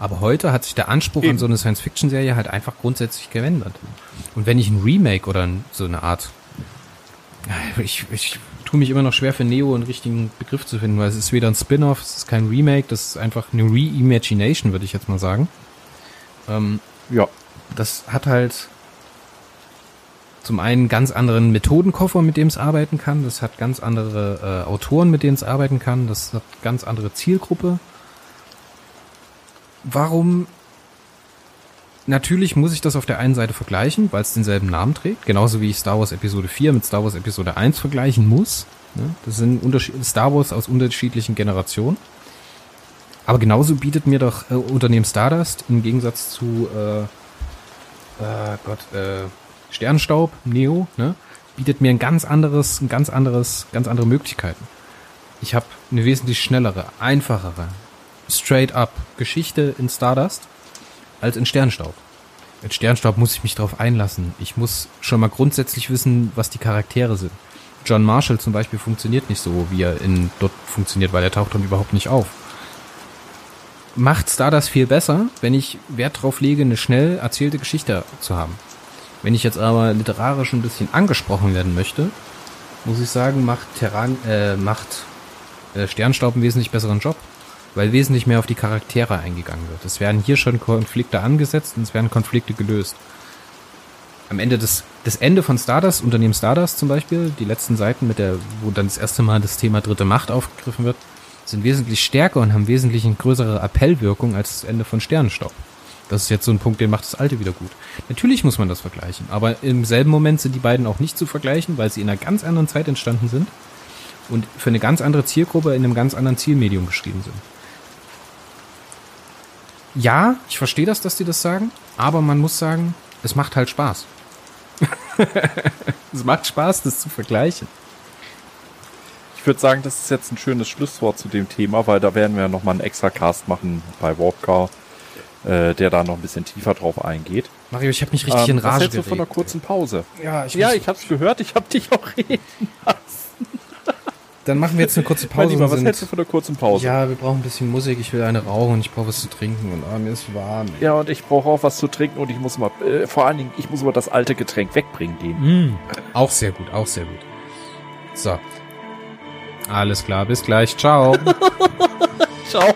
Aber heute hat sich der Anspruch Eben. an so eine Science-Fiction-Serie halt einfach grundsätzlich geändert. Und wenn ich ein Remake oder so eine Art, ich, ich tue mich immer noch schwer für Neo einen richtigen Begriff zu finden, weil es ist weder ein Spin-off, es ist kein Remake, das ist einfach eine Reimagination, würde ich jetzt mal sagen. Ähm, ja das hat halt zum einen ganz anderen Methodenkoffer, mit dem es arbeiten kann. Das hat ganz andere äh, Autoren, mit denen es arbeiten kann. Das hat ganz andere Zielgruppe. Warum? Natürlich muss ich das auf der einen Seite vergleichen, weil es denselben Namen trägt. Genauso wie ich Star Wars Episode 4 mit Star Wars Episode 1 vergleichen muss. Ne? Das sind Star Wars aus unterschiedlichen Generationen. Aber genauso bietet mir doch äh, Unternehmen Stardust im Gegensatz zu äh, äh, Gott, äh, Sternstaub, Neo, ne, bietet mir ein ganz anderes, ein ganz anderes, ganz andere Möglichkeiten. Ich habe eine wesentlich schnellere, einfachere, straight up Geschichte in Stardust als in Sternstaub. In Sternstaub muss ich mich drauf einlassen. Ich muss schon mal grundsätzlich wissen, was die Charaktere sind. John Marshall zum Beispiel funktioniert nicht so, wie er in dort funktioniert, weil er taucht dann überhaupt nicht auf. Macht Stardust viel besser, wenn ich Wert drauf lege, eine schnell erzählte Geschichte zu haben. Wenn ich jetzt aber literarisch ein bisschen angesprochen werden möchte, muss ich sagen, macht Terran, äh, macht äh, Sternstaub einen wesentlich besseren Job, weil wesentlich mehr auf die Charaktere eingegangen wird. Es werden hier schon Konflikte angesetzt und es werden Konflikte gelöst. Am Ende des, das Ende von Stardust, Unternehmen Stardust zum Beispiel, die letzten Seiten mit der, wo dann das erste Mal das Thema dritte Macht aufgegriffen wird, sind wesentlich stärker und haben wesentlich eine größere Appellwirkung als das Ende von Sternenstaub. Das ist jetzt so ein Punkt, den macht das alte wieder gut. Natürlich muss man das vergleichen, aber im selben Moment sind die beiden auch nicht zu vergleichen, weil sie in einer ganz anderen Zeit entstanden sind und für eine ganz andere Zielgruppe in einem ganz anderen Zielmedium geschrieben sind. Ja, ich verstehe das, dass die das sagen, aber man muss sagen, es macht halt Spaß. es macht Spaß, das zu vergleichen. Ich würde sagen, das ist jetzt ein schönes Schlusswort zu dem Thema, weil da werden wir nochmal einen extra Cast machen bei Warpcar, äh, der da noch ein bisschen tiefer drauf eingeht. Mario, ich habe mich richtig Ähm, in was Rage hältst du von einer geregt. kurzen Pause? Ja, ich, Ja, ich hab's gehört, ich hab dich auch reden. Dann machen wir jetzt eine kurze Pause. Lieber, was hältst du von einer kurzen Pause? Ja, wir brauchen ein bisschen Musik. Ich will eine rauchen und ich brauche was zu trinken und ah, mir ist warm. ey. Ja, und ich brauche auch was zu trinken und ich muss mal, äh, vor allen Dingen, ich muss mal das alte Getränk wegbringen gehen. Mm, auch sehr gut, auch sehr gut. So. Alles klar, bis gleich. Ciao. Ciao.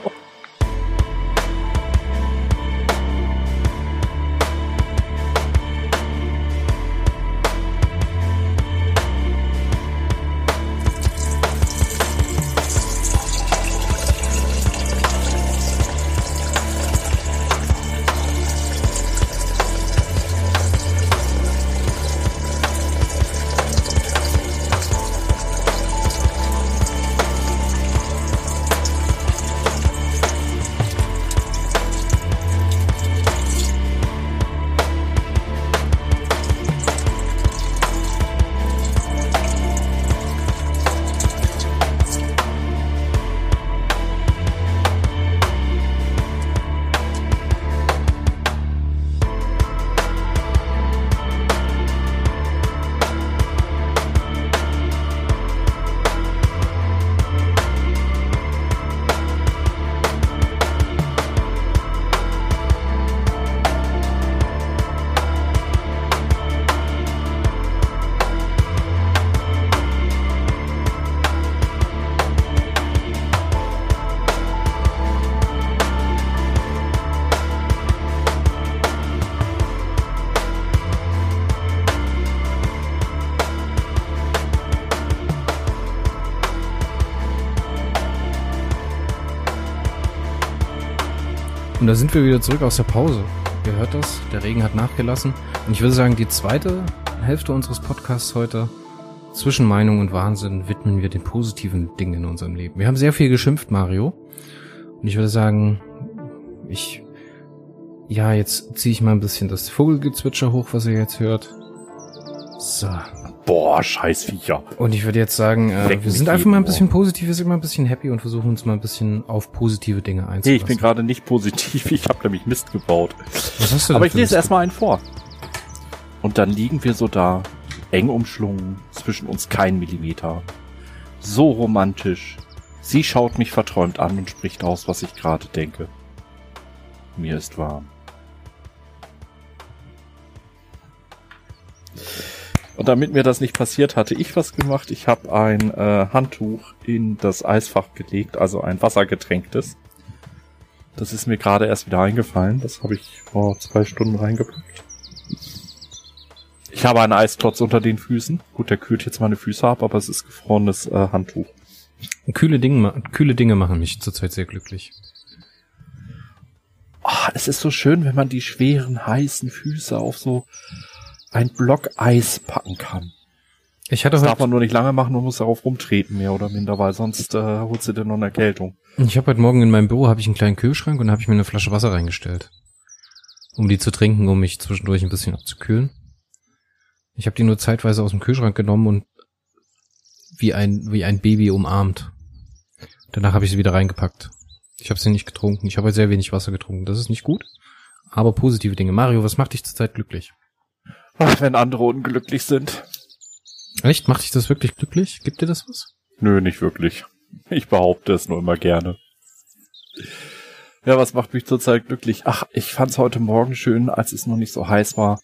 Und da sind wir wieder zurück aus der Pause. Ihr hört das, der Regen hat nachgelassen. Und ich würde sagen, die zweite Hälfte unseres Podcasts heute, zwischen Meinung und Wahnsinn, widmen wir den positiven Dingen in unserem Leben. Wir haben sehr viel geschimpft, Mario. Und ich würde sagen, ich, ja, jetzt ziehe ich mal ein bisschen das Vogelgezwitscher hoch, was ihr jetzt hört. Boah, Scheißviecher. Und ich würde jetzt sagen, äh, wir sind einfach mal ein Ohr. bisschen positiv, wir sind mal ein bisschen happy und versuchen uns mal ein bisschen auf positive Dinge Nee, einzulassen. ich bin gerade nicht positiv, ich habe nämlich Mist gebaut. Was hast du denn Aber ich lese erstmal einen vor. Und dann liegen wir so da, eng umschlungen, zwischen uns kein Millimeter. So romantisch. Sie schaut mich verträumt an und spricht aus, was ich gerade denke. Mir ist warm. Und damit mir das nicht passiert, hatte ich was gemacht. Ich habe ein äh, Handtuch in das Eisfach gelegt, also ein wassergetränktes. Das ist mir gerade erst wieder eingefallen. Das habe ich vor zwei Stunden reingepackt. Ich habe einen Eisklotz unter den Füßen. Gut, der kühlt jetzt meine Füße ab, aber es ist gefrorenes äh, Handtuch. Kühle Dinge, kühle Dinge machen mich zurzeit sehr glücklich. Ah, es ist so schön, wenn man die schweren, heißen Füße auf so ein Block Eis packen kann. Ich hatte Das darf man nur nicht lange machen und muss darauf rumtreten, mehr oder minder, weil sonst äh, holst du dir noch eine Erkältung. ich habe heute Morgen in meinem Büro habe ich einen kleinen Kühlschrank und da habe ich mir eine Flasche Wasser reingestellt. um die zu trinken, um mich zwischendurch ein bisschen abzukühlen. Ich habe die nur zeitweise aus dem Kühlschrank genommen und wie ein, wie ein Baby umarmt. Danach habe ich sie wieder reingepackt. Ich habe sie nicht getrunken. Ich habe sehr wenig Wasser getrunken. Das ist nicht gut. Aber positive Dinge. Mario, was macht dich zurzeit glücklich? Ach, wenn andere unglücklich sind. Echt? Macht dich das wirklich glücklich? Gibt dir das was? Nö, nicht wirklich. Ich behaupte es nur immer gerne. Ja, was macht mich zurzeit glücklich? Ach, ich fand's heute Morgen schön, als es noch nicht so heiß war,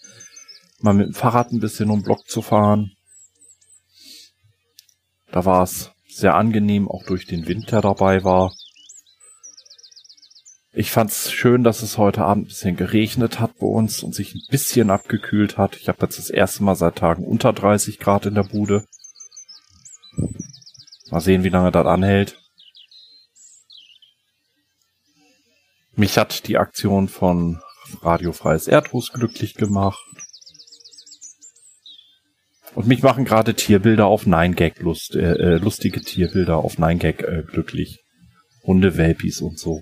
mal mit dem Fahrrad ein bisschen um den Block zu fahren. Da war es sehr angenehm, auch durch den Wind, der dabei war. Ich fand's schön, dass es heute Abend ein bisschen geregnet hat bei uns und sich ein bisschen abgekühlt hat. Ich habe jetzt das erste Mal seit Tagen unter 30 Grad in der Bude. Mal sehen, wie lange das anhält. Mich hat die Aktion von Radio Freies Erdhus glücklich gemacht. Und mich machen gerade Tierbilder auf 9gag lust, äh, äh, lustige Tierbilder auf 9gag äh, glücklich. Hundewelpis und so.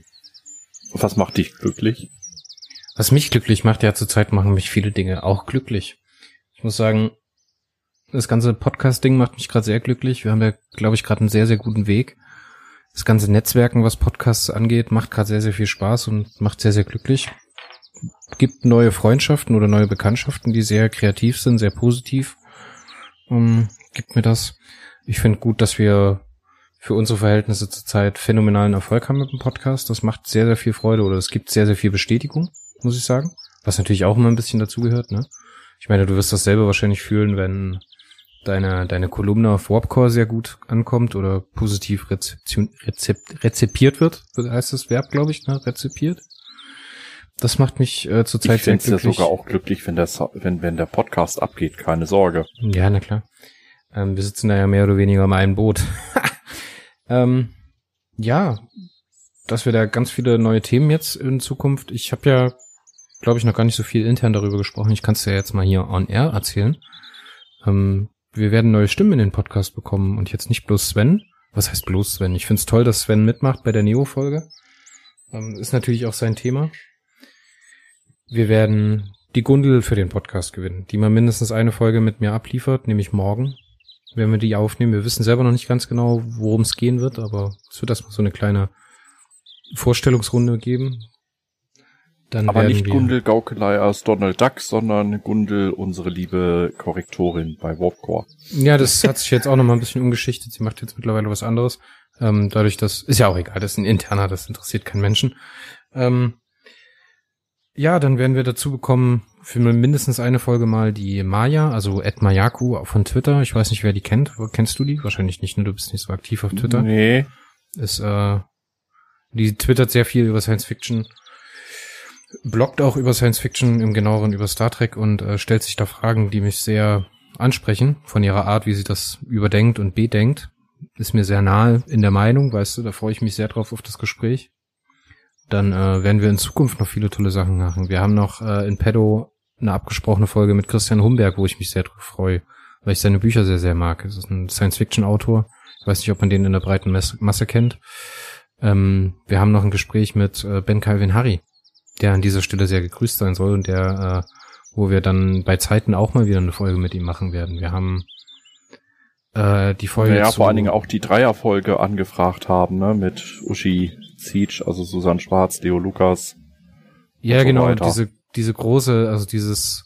Was macht dich glücklich? Was mich glücklich macht, ja zurzeit machen mich viele Dinge auch glücklich. Ich muss sagen, das ganze Podcast-Ding macht mich gerade sehr glücklich. Wir haben ja, glaube ich, gerade einen sehr, sehr guten Weg. Das ganze Netzwerken, was Podcasts angeht, macht gerade sehr, sehr viel Spaß und macht sehr, sehr glücklich. Gibt neue Freundschaften oder neue Bekanntschaften, die sehr kreativ sind, sehr positiv. Um, gibt mir das. Ich finde gut, dass wir für unsere Verhältnisse zurzeit phänomenalen Erfolg haben mit dem Podcast. Das macht sehr, sehr viel Freude oder es gibt sehr, sehr viel Bestätigung, muss ich sagen. Was natürlich auch immer ein bisschen dazugehört, ne? Ich meine, du wirst das selber wahrscheinlich fühlen, wenn deine, deine Kolumne auf Warpcore sehr gut ankommt oder positiv rezeption, rezept, rezipiert wird, heißt das Verb, glaube ich, ne? Rezipiert. Das macht mich äh, zurzeit sehr glücklich. Ich ja sogar auch glücklich, wenn der, wenn, wenn der Podcast abgeht, keine Sorge. Ja, na klar. Ähm, wir sitzen da ja mehr oder weniger im einen Boot. ähm, ja, dass wir da ganz viele neue Themen jetzt in Zukunft. Ich habe ja, glaube ich, noch gar nicht so viel intern darüber gesprochen. Ich kann es ja jetzt mal hier on air erzählen. Ähm, wir werden neue Stimmen in den Podcast bekommen und jetzt nicht bloß Sven. Was heißt bloß Sven? Ich finde es toll, dass Sven mitmacht bei der Neo-Folge. Ähm, ist natürlich auch sein Thema. Wir werden die Gundel für den Podcast gewinnen, die mal mindestens eine Folge mit mir abliefert, nämlich morgen. Wenn wir die aufnehmen. Wir wissen selber noch nicht ganz genau, worum es gehen wird, aber es wird erstmal so eine kleine Vorstellungsrunde geben. Dann Aber nicht Gundel Gaukelei aus Donald Duck, sondern Gundel, unsere liebe Korrektorin bei Warpcore. Ja, das hat sich jetzt auch nochmal ein bisschen umgeschichtet. Sie macht jetzt mittlerweile was anderes. Ähm, dadurch, dass, ist ja auch egal, das ist ein interner, das interessiert keinen Menschen. Ähm, ja, dann werden wir dazu bekommen, für mindestens eine Folge mal die Maya, also Ed Mayaku von Twitter. Ich weiß nicht, wer die kennt. Kennst du die? Wahrscheinlich nicht, ne? Du bist nicht so aktiv auf Twitter. Nee. Ist, äh, die twittert sehr viel über Science Fiction bloggt auch über Science Fiction, im genaueren über Star Trek und äh, stellt sich da Fragen, die mich sehr ansprechen, von ihrer Art, wie sie das überdenkt und bedenkt. Ist mir sehr nahe in der Meinung, weißt du, da freue ich mich sehr drauf auf das Gespräch. Dann äh, werden wir in Zukunft noch viele tolle Sachen machen. Wir haben noch äh, in Pedo eine abgesprochene Folge mit Christian Humberg, wo ich mich sehr drauf freue, weil ich seine Bücher sehr, sehr mag. Es ist ein Science-Fiction-Autor. Ich weiß nicht, ob man den in der breiten Masse kennt. Ähm, wir haben noch ein Gespräch mit äh, Ben Calvin Harry, der an dieser Stelle sehr gegrüßt sein soll und der, äh, wo wir dann bei Zeiten auch mal wieder eine Folge mit ihm machen werden. Wir haben äh, die Folge. Ja, vor allen Dingen auch die Dreierfolge angefragt haben, ne, mit Uschi Siege, also Susanne Schwarz, Leo Lukas. Ja, so genau, weiter. diese, diese große, also dieses,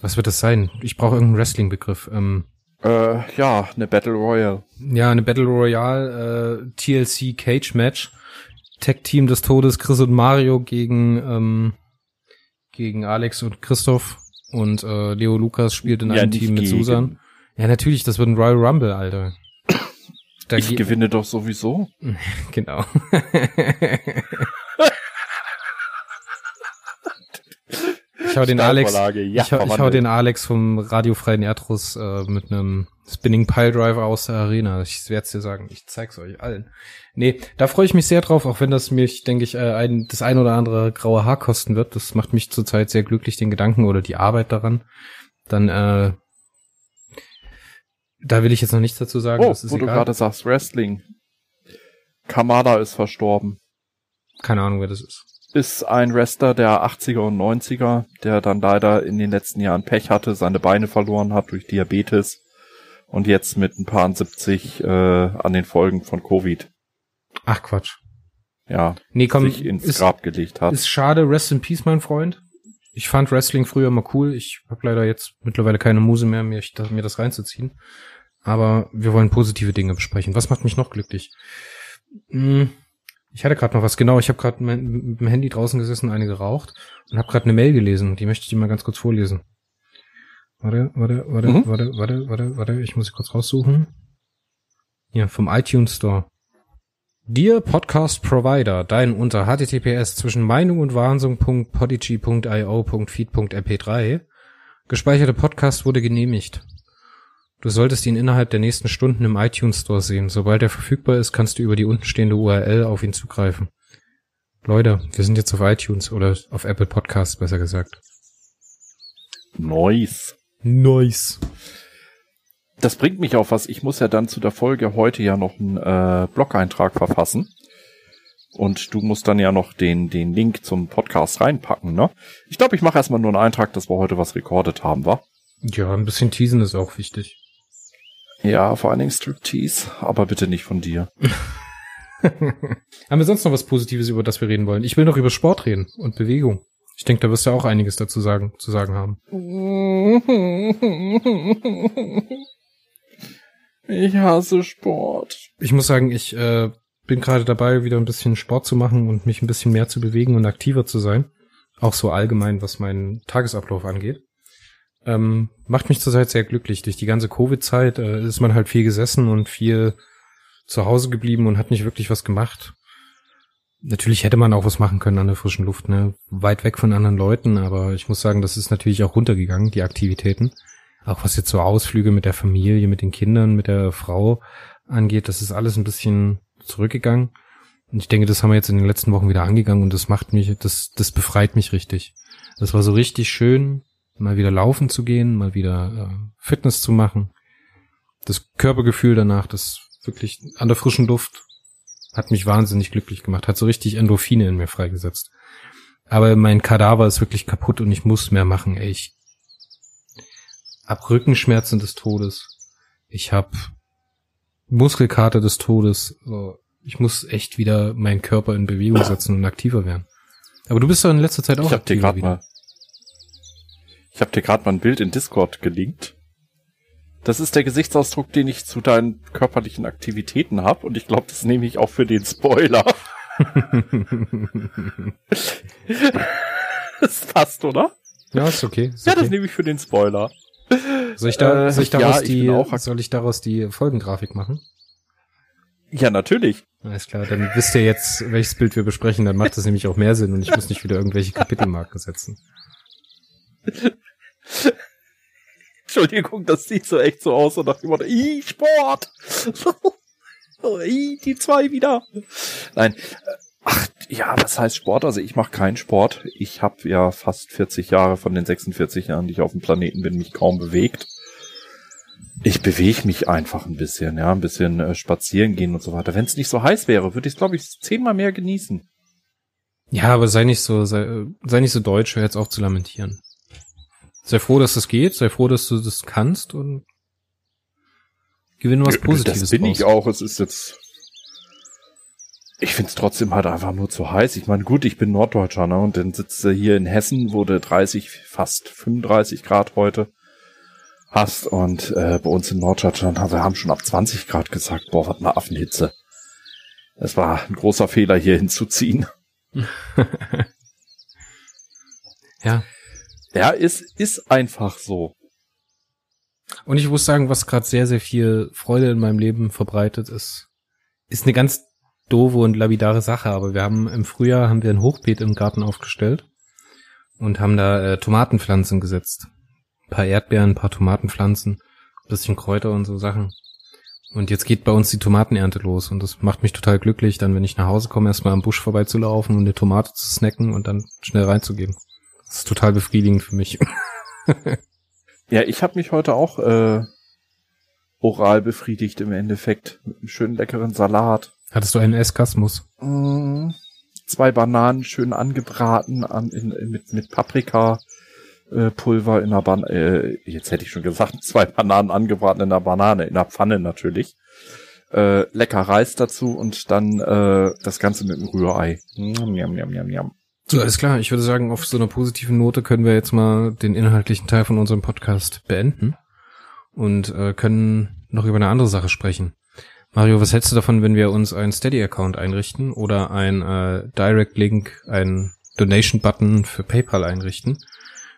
was wird das sein? Ich brauche irgendeinen Wrestling-Begriff. Ähm, äh, ja, eine Battle Royale. Ja, eine Battle Royale, äh, TLC Cage Match Tech-Team des Todes, Chris und Mario gegen, ähm, gegen Alex und Christoph und äh, Leo Lukas spielt in ja, einem Team mit gegen. Susan. Ja, natürlich, das wird ein Royal Rumble, Alter. Da ich gewinne doch sowieso. genau. ich hau den Alex, ja, ich, hau, ich hau den Alex vom radiofreien Erdruss äh, mit einem Spinning Pile Driver aus der Arena. Ich werde es dir sagen. Ich zeig's euch allen. Nee, da freue ich mich sehr drauf, auch wenn das mich, denke ich, äh, ein, das ein oder andere graue Haar kosten wird. Das macht mich zurzeit sehr glücklich, den Gedanken oder die Arbeit daran. Dann, äh, da will ich jetzt noch nichts dazu sagen. Oh, wo egal. du gerade sagst, Wrestling. Kamada ist verstorben. Keine Ahnung, wer das ist. ist ein Wrestler der 80er und 90er, der dann leider in den letzten Jahren Pech hatte, seine Beine verloren hat durch Diabetes und jetzt mit ein paar 70 äh, an den Folgen von Covid. Ach Quatsch. Ja, Nee, komm, sich ins ist, Grab gelegt hat. ist schade. Rest in Peace, mein Freund. Ich fand Wrestling früher immer cool. Ich habe leider jetzt mittlerweile keine Muse mehr, mir, ich- mir das reinzuziehen. Aber wir wollen positive Dinge besprechen. Was macht mich noch glücklich? Hm, ich hatte gerade noch was. Genau, ich habe gerade mit dem Handy draußen gesessen, eine geraucht und habe gerade eine Mail gelesen. Die möchte ich dir mal ganz kurz vorlesen. Warte, warte, warte, Mhm. warte, warte, warte, warte. Ich muss sie kurz raussuchen. Hier, vom iTunes Store. Dear Podcast Provider, dein unter https zwischen Meinung und Wahnsinn.podigy.io.feed.mp3 gespeicherte Podcast wurde genehmigt. Du solltest ihn innerhalb der nächsten Stunden im iTunes Store sehen. Sobald er verfügbar ist, kannst du über die untenstehende URL auf ihn zugreifen. Leute, wir sind jetzt auf iTunes oder auf Apple Podcasts, besser gesagt. Nice. Nice. Das bringt mich auf was. Ich muss ja dann zu der Folge heute ja noch einen äh, Blog-Eintrag verfassen. Und du musst dann ja noch den, den Link zum Podcast reinpacken, ne? Ich glaube, ich mache erstmal nur einen Eintrag, dass wir heute was recorded haben, wa? Ja, ein bisschen teasen ist auch wichtig. Ja, vor allen Dingen Striptease, aber bitte nicht von dir. Haben wir sonst noch was Positives, über das wir reden wollen? Ich will noch über Sport reden und Bewegung. Ich denke, da wirst du auch einiges dazu sagen, zu sagen haben. Ich hasse Sport. Ich muss sagen, ich äh, bin gerade dabei, wieder ein bisschen Sport zu machen und mich ein bisschen mehr zu bewegen und aktiver zu sein. Auch so allgemein, was meinen Tagesablauf angeht. Ähm, macht mich zurzeit sehr glücklich. Durch die ganze Covid-Zeit äh, ist man halt viel gesessen und viel zu Hause geblieben und hat nicht wirklich was gemacht. Natürlich hätte man auch was machen können an der frischen Luft, ne? Weit weg von anderen Leuten, aber ich muss sagen, das ist natürlich auch runtergegangen, die Aktivitäten. Auch was jetzt so Ausflüge mit der Familie, mit den Kindern, mit der Frau angeht, das ist alles ein bisschen zurückgegangen. Und ich denke, das haben wir jetzt in den letzten Wochen wieder angegangen und das macht mich, das, das befreit mich richtig. Das war so richtig schön, mal wieder laufen zu gehen, mal wieder äh, Fitness zu machen. Das Körpergefühl danach, das wirklich an der frischen Luft hat mich wahnsinnig glücklich gemacht, hat so richtig Endorphine in mir freigesetzt. Aber mein Kadaver ist wirklich kaputt und ich muss mehr machen, ey. Ich hab Rückenschmerzen des Todes. Ich hab Muskelkater des Todes. So, ich muss echt wieder meinen Körper in Bewegung setzen und aktiver werden. Aber du bist doch in letzter Zeit auch Ich hab dir wieder. mal, ich hab dir gerade mal ein Bild in Discord gelinkt. Das ist der Gesichtsausdruck, den ich zu deinen körperlichen Aktivitäten hab und ich glaube, das nehme ich auch für den Spoiler. das passt, oder? Ja, ist okay. Ist Ja, okay. das nehme ich für den Spoiler. Soll ich, da, äh, soll, ich ja, daraus ich die, ak- soll ich daraus die Folgengrafik machen? Ja, natürlich. Alles klar, dann wisst ihr jetzt, welches Bild wir besprechen, dann macht das nämlich auch mehr Sinn und ich muss nicht wieder irgendwelche Kapitelmarken setzen. Entschuldigung, das sieht so echt so aus und nach dem Motto, ih, Sport! Oh, die zwei wieder. Nein. Ach, ja, was heißt Sport? Also ich mache keinen Sport. Ich habe ja fast 40 Jahre von den 46 Jahren, die ich auf dem Planeten bin, mich kaum bewegt. Ich bewege mich einfach ein bisschen, ja, ein bisschen äh, spazieren gehen und so weiter. Wenn es nicht so heiß wäre, würde ich es, glaube ich, zehnmal mehr genießen. Ja, aber sei nicht so, sei, sei nicht so deutsch, hör jetzt auf zu lamentieren. Sei froh, dass das geht, sei froh, dass du das kannst und gewinne was Positives. Das bin raus. ich auch. Es ist jetzt. Ich find's trotzdem halt einfach nur zu heiß. Ich meine, gut, ich bin Norddeutscher, ne? Und dann sitzt du hier in Hessen, wo du 30, fast 35 Grad heute hast. Und äh, bei uns in Norddeutschland, wir haben schon ab 20 Grad gesagt, boah, was eine Affenhitze. Es war ein großer Fehler, hier hinzuziehen. Ja. Ja, es ist einfach so. Und ich muss sagen, was gerade sehr, sehr viel Freude in meinem Leben verbreitet ist, ist eine ganz doofe und labidare Sache, aber wir haben im Frühjahr haben wir ein Hochbeet im Garten aufgestellt und haben da äh, Tomatenpflanzen gesetzt. Ein paar Erdbeeren, ein paar Tomatenpflanzen, bisschen Kräuter und so Sachen. Und jetzt geht bei uns die Tomatenernte los und das macht mich total glücklich, dann wenn ich nach Hause komme, erstmal am Busch vorbeizulaufen und eine Tomate zu snacken und dann schnell reinzugehen. Das ist total befriedigend für mich. Ja, ich habe mich heute auch äh, oral befriedigt im Endeffekt. Mit einem schönen leckeren Salat. Hattest du einen Eskasmus? Mm, zwei Bananen schön angebraten an, in, in, mit, mit Paprika. Äh, Pulver in der Ban äh, jetzt hätte ich schon gesagt, zwei Bananen angebraten in der Banane, in der Pfanne natürlich. Äh, lecker Reis dazu und dann äh, das Ganze mit dem Rührei. Njam, njam, njam, njam, njam. So, alles klar. Ich würde sagen, auf so einer positiven Note können wir jetzt mal den inhaltlichen Teil von unserem Podcast beenden und äh, können noch über eine andere Sache sprechen. Mario, was hältst du davon, wenn wir uns einen Steady-Account einrichten oder ein äh, Direct-Link, ein Donation-Button für PayPal einrichten,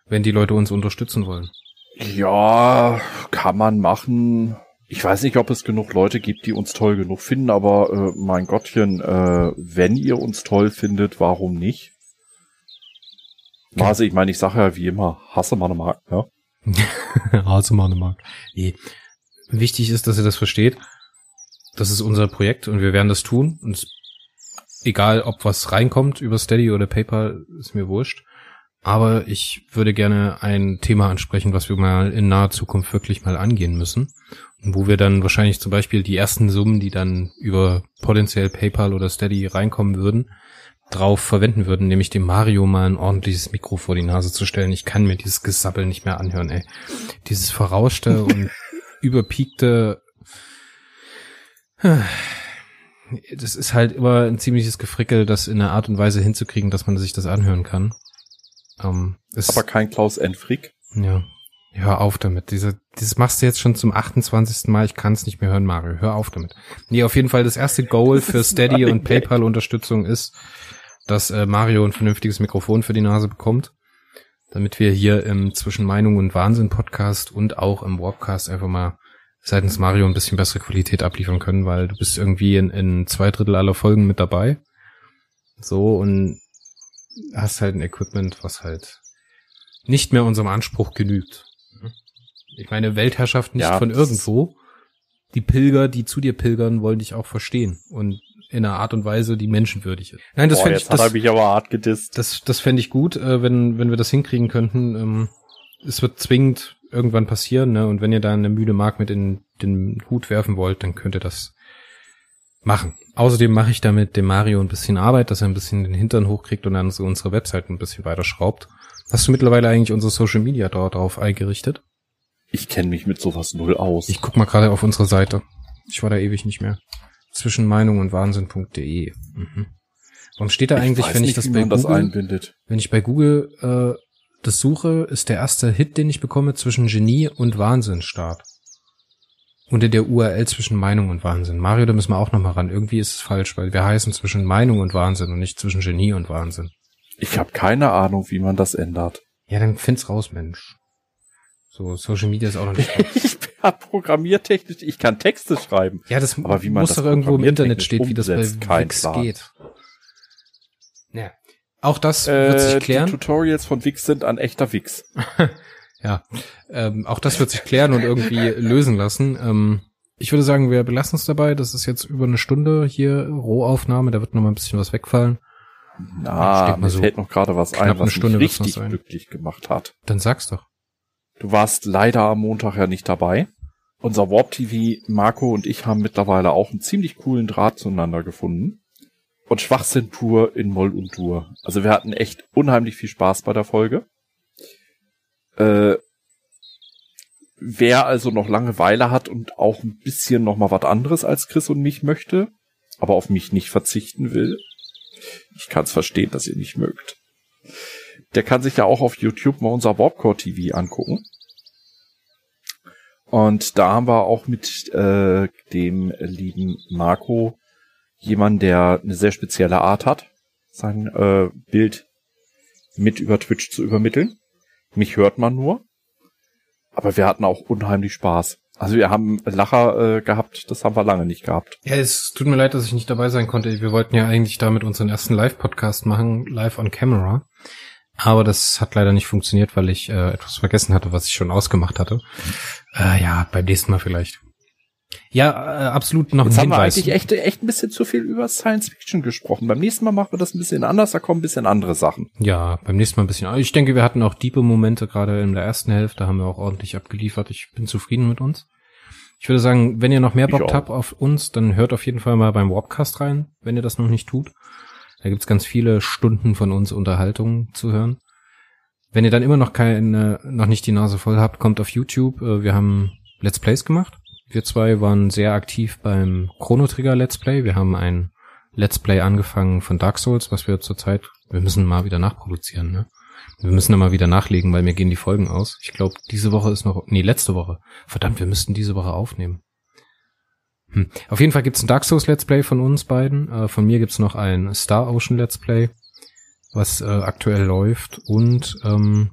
wenn die Leute uns unterstützen wollen? Ja, kann man machen. Ich weiß nicht, ob es genug Leute gibt, die uns toll genug finden, aber äh, mein Gottchen, äh, wenn ihr uns toll findet, warum nicht? Okay. Also ich meine, ich sage ja wie immer, hasse meine Markt, ne? hasse meine Markt. Nee. Wichtig ist, dass ihr das versteht das ist unser Projekt und wir werden das tun. Und egal, ob was reinkommt über Steady oder PayPal, ist mir wurscht. Aber ich würde gerne ein Thema ansprechen, was wir mal in naher Zukunft wirklich mal angehen müssen. Und wo wir dann wahrscheinlich zum Beispiel die ersten Summen, die dann über potenziell PayPal oder Steady reinkommen würden, drauf verwenden würden, nämlich dem Mario mal ein ordentliches Mikro vor die Nase zu stellen. Ich kann mir dieses Gesabbel nicht mehr anhören, ey. Dieses verrauschte und überpiekte das ist halt immer ein ziemliches Gefrickel, das in einer Art und Weise hinzukriegen, dass man sich das anhören kann. Ähm, Aber kein Klaus Enfrick. Ja. Hör auf damit. Diese, dieses machst du jetzt schon zum 28. Mal. Ich kann es nicht mehr hören, Mario. Hör auf damit. Nee, auf jeden Fall das erste Goal für Steady und PayPal-Unterstützung ist, dass äh, Mario ein vernünftiges Mikrofon für die Nase bekommt, damit wir hier im Zwischen Meinung und Wahnsinn Podcast und auch im Warpcast einfach mal seitens Mario ein bisschen bessere Qualität abliefern können, weil du bist irgendwie in, in zwei Drittel aller Folgen mit dabei. So und hast halt ein Equipment, was halt nicht mehr unserem Anspruch genügt. Ich meine, Weltherrschaft nicht ja, von irgendwo. Die Pilger, die zu dir pilgern, wollen dich auch verstehen und in einer Art und Weise, die menschenwürdig ist. Nein, das fände ich, das, ich aber hart gedisst. Das, das fände ich gut, äh, wenn, wenn wir das hinkriegen könnten. Ähm, es wird zwingend irgendwann passieren, ne? Und wenn ihr da eine müde Mark mit in den Hut werfen wollt, dann könnt ihr das machen. Außerdem mache ich damit dem Mario ein bisschen Arbeit, dass er ein bisschen den Hintern hochkriegt und dann so unsere Website ein bisschen weiter schraubt. Hast du mittlerweile eigentlich unsere Social Media dort drauf eingerichtet? Ich kenne mich mit sowas null aus. Ich guck mal gerade auf unsere Seite. Ich war da ewig nicht mehr. Zwischen Meinung und Wahnsinn.de. Mhm. Warum steht da eigentlich, ich wenn nicht, ich das bei Google, das wenn ich bei Google äh, das suche, ist der erste Hit, den ich bekomme, zwischen Genie und Wahnsinn Start. Unter der URL zwischen Meinung und Wahnsinn. Mario, da müssen wir auch nochmal ran. Irgendwie ist es falsch, weil wir heißen zwischen Meinung und Wahnsinn und nicht zwischen Genie und Wahnsinn. Ich habe keine Ahnung, wie man das ändert. Ja, dann find's raus, Mensch. So, Social Media ist auch noch nicht. ich hab programmiertechnisch, ich kann Texte schreiben. Ja, das aber wie man muss das doch irgendwo im Internet steht, wie das bei Wix geht. Ja. Auch das wird sich äh, klären. Die Tutorials von Wix sind ein echter Wix. ja, ähm, auch das wird sich klären und irgendwie lösen lassen. Ähm, ich würde sagen, wir belassen es dabei. Das ist jetzt über eine Stunde hier Rohaufnahme. Da wird noch mal ein bisschen was wegfallen. Na, mir so fällt noch gerade was ein, was Stunde mich richtig glücklich gemacht hat. Dann sag's doch. Du warst leider am Montag ja nicht dabei. Unser Warp TV, Marco und ich haben mittlerweile auch einen ziemlich coolen Draht zueinander gefunden und Schwachsinn pur in Moll und Dur. Also wir hatten echt unheimlich viel Spaß bei der Folge. Äh, wer also noch Langeweile hat und auch ein bisschen noch mal was anderes als Chris und mich möchte, aber auf mich nicht verzichten will, ich kann es verstehen, dass ihr nicht mögt. Der kann sich ja auch auf YouTube mal unser Warpcore TV angucken. Und da haben wir auch mit äh, dem lieben Marco jemand, der eine sehr spezielle Art hat, sein äh, Bild mit über Twitch zu übermitteln. Mich hört man nur. Aber wir hatten auch unheimlich Spaß. Also wir haben Lacher äh, gehabt, das haben wir lange nicht gehabt. Ja, es tut mir leid, dass ich nicht dabei sein konnte. Wir wollten ja eigentlich damit unseren ersten Live-Podcast machen, live on camera. Aber das hat leider nicht funktioniert, weil ich äh, etwas vergessen hatte, was ich schon ausgemacht hatte. Äh, ja, beim nächsten Mal vielleicht. Ja, äh, absolut noch Jetzt ein Hinweis. haben wir eigentlich echt, echt ein bisschen zu viel über Science Fiction gesprochen. Beim nächsten Mal machen wir das ein bisschen anders, da kommen ein bisschen andere Sachen. Ja, beim nächsten Mal ein bisschen. Ich denke, wir hatten auch diebe Momente, gerade in der ersten Hälfte haben wir auch ordentlich abgeliefert. Ich bin zufrieden mit uns. Ich würde sagen, wenn ihr noch mehr Bock habt auf uns, dann hört auf jeden Fall mal beim Warpcast rein, wenn ihr das noch nicht tut. Da gibt's ganz viele Stunden von uns Unterhaltung zu hören. Wenn ihr dann immer noch keine, noch nicht die Nase voll habt, kommt auf YouTube. Äh, wir haben Let's Plays gemacht. Wir zwei waren sehr aktiv beim Chrono Trigger Let's Play. Wir haben ein Let's Play angefangen von Dark Souls, was wir zurzeit, wir müssen mal wieder nachproduzieren, ne? Wir müssen mal wieder nachlegen, weil mir gehen die Folgen aus. Ich glaube, diese Woche ist noch, nee, letzte Woche. Verdammt, wir müssten diese Woche aufnehmen. Hm. Auf jeden Fall gibt's ein Dark Souls Let's Play von uns beiden. Äh, von mir gibt's noch ein Star Ocean Let's Play, was äh, aktuell läuft und ähm,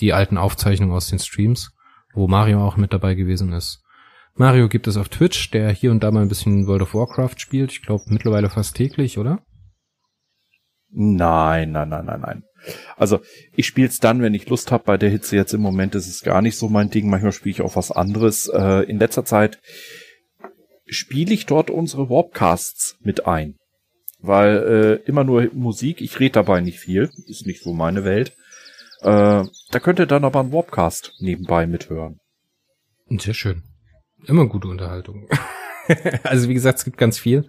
die alten Aufzeichnungen aus den Streams, wo Mario auch mit dabei gewesen ist. Mario gibt es auf Twitch, der hier und da mal ein bisschen World of Warcraft spielt. Ich glaube mittlerweile fast täglich, oder? Nein, nein, nein, nein, nein. Also ich spiele es dann, wenn ich Lust habe. Bei der Hitze jetzt im Moment ist es gar nicht so mein Ding. Manchmal spiele ich auch was anderes. Äh, in letzter Zeit spiele ich dort unsere Warpcasts mit ein. Weil äh, immer nur Musik, ich rede dabei nicht viel, ist nicht so meine Welt. Äh, da könnt ihr dann aber einen Warpcast nebenbei mithören. Sehr schön. Immer gute Unterhaltung. also wie gesagt, es gibt ganz viel.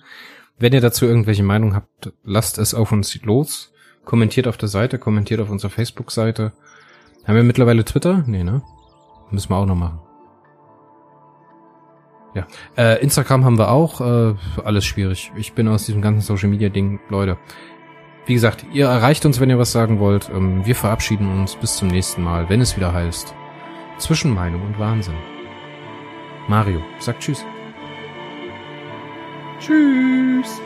Wenn ihr dazu irgendwelche Meinungen habt, lasst es auf uns los. Kommentiert auf der Seite, kommentiert auf unserer Facebook-Seite. Haben wir mittlerweile Twitter? Nee, ne? Müssen wir auch noch machen. Ja. Äh, Instagram haben wir auch. Äh, alles schwierig. Ich bin aus diesem ganzen Social Media Ding, Leute. Wie gesagt, ihr erreicht uns, wenn ihr was sagen wollt. Ähm, wir verabschieden uns bis zum nächsten Mal, wenn es wieder heißt. Zwischenmeinung und Wahnsinn. Mario, sagt Tschüss. Tschüss.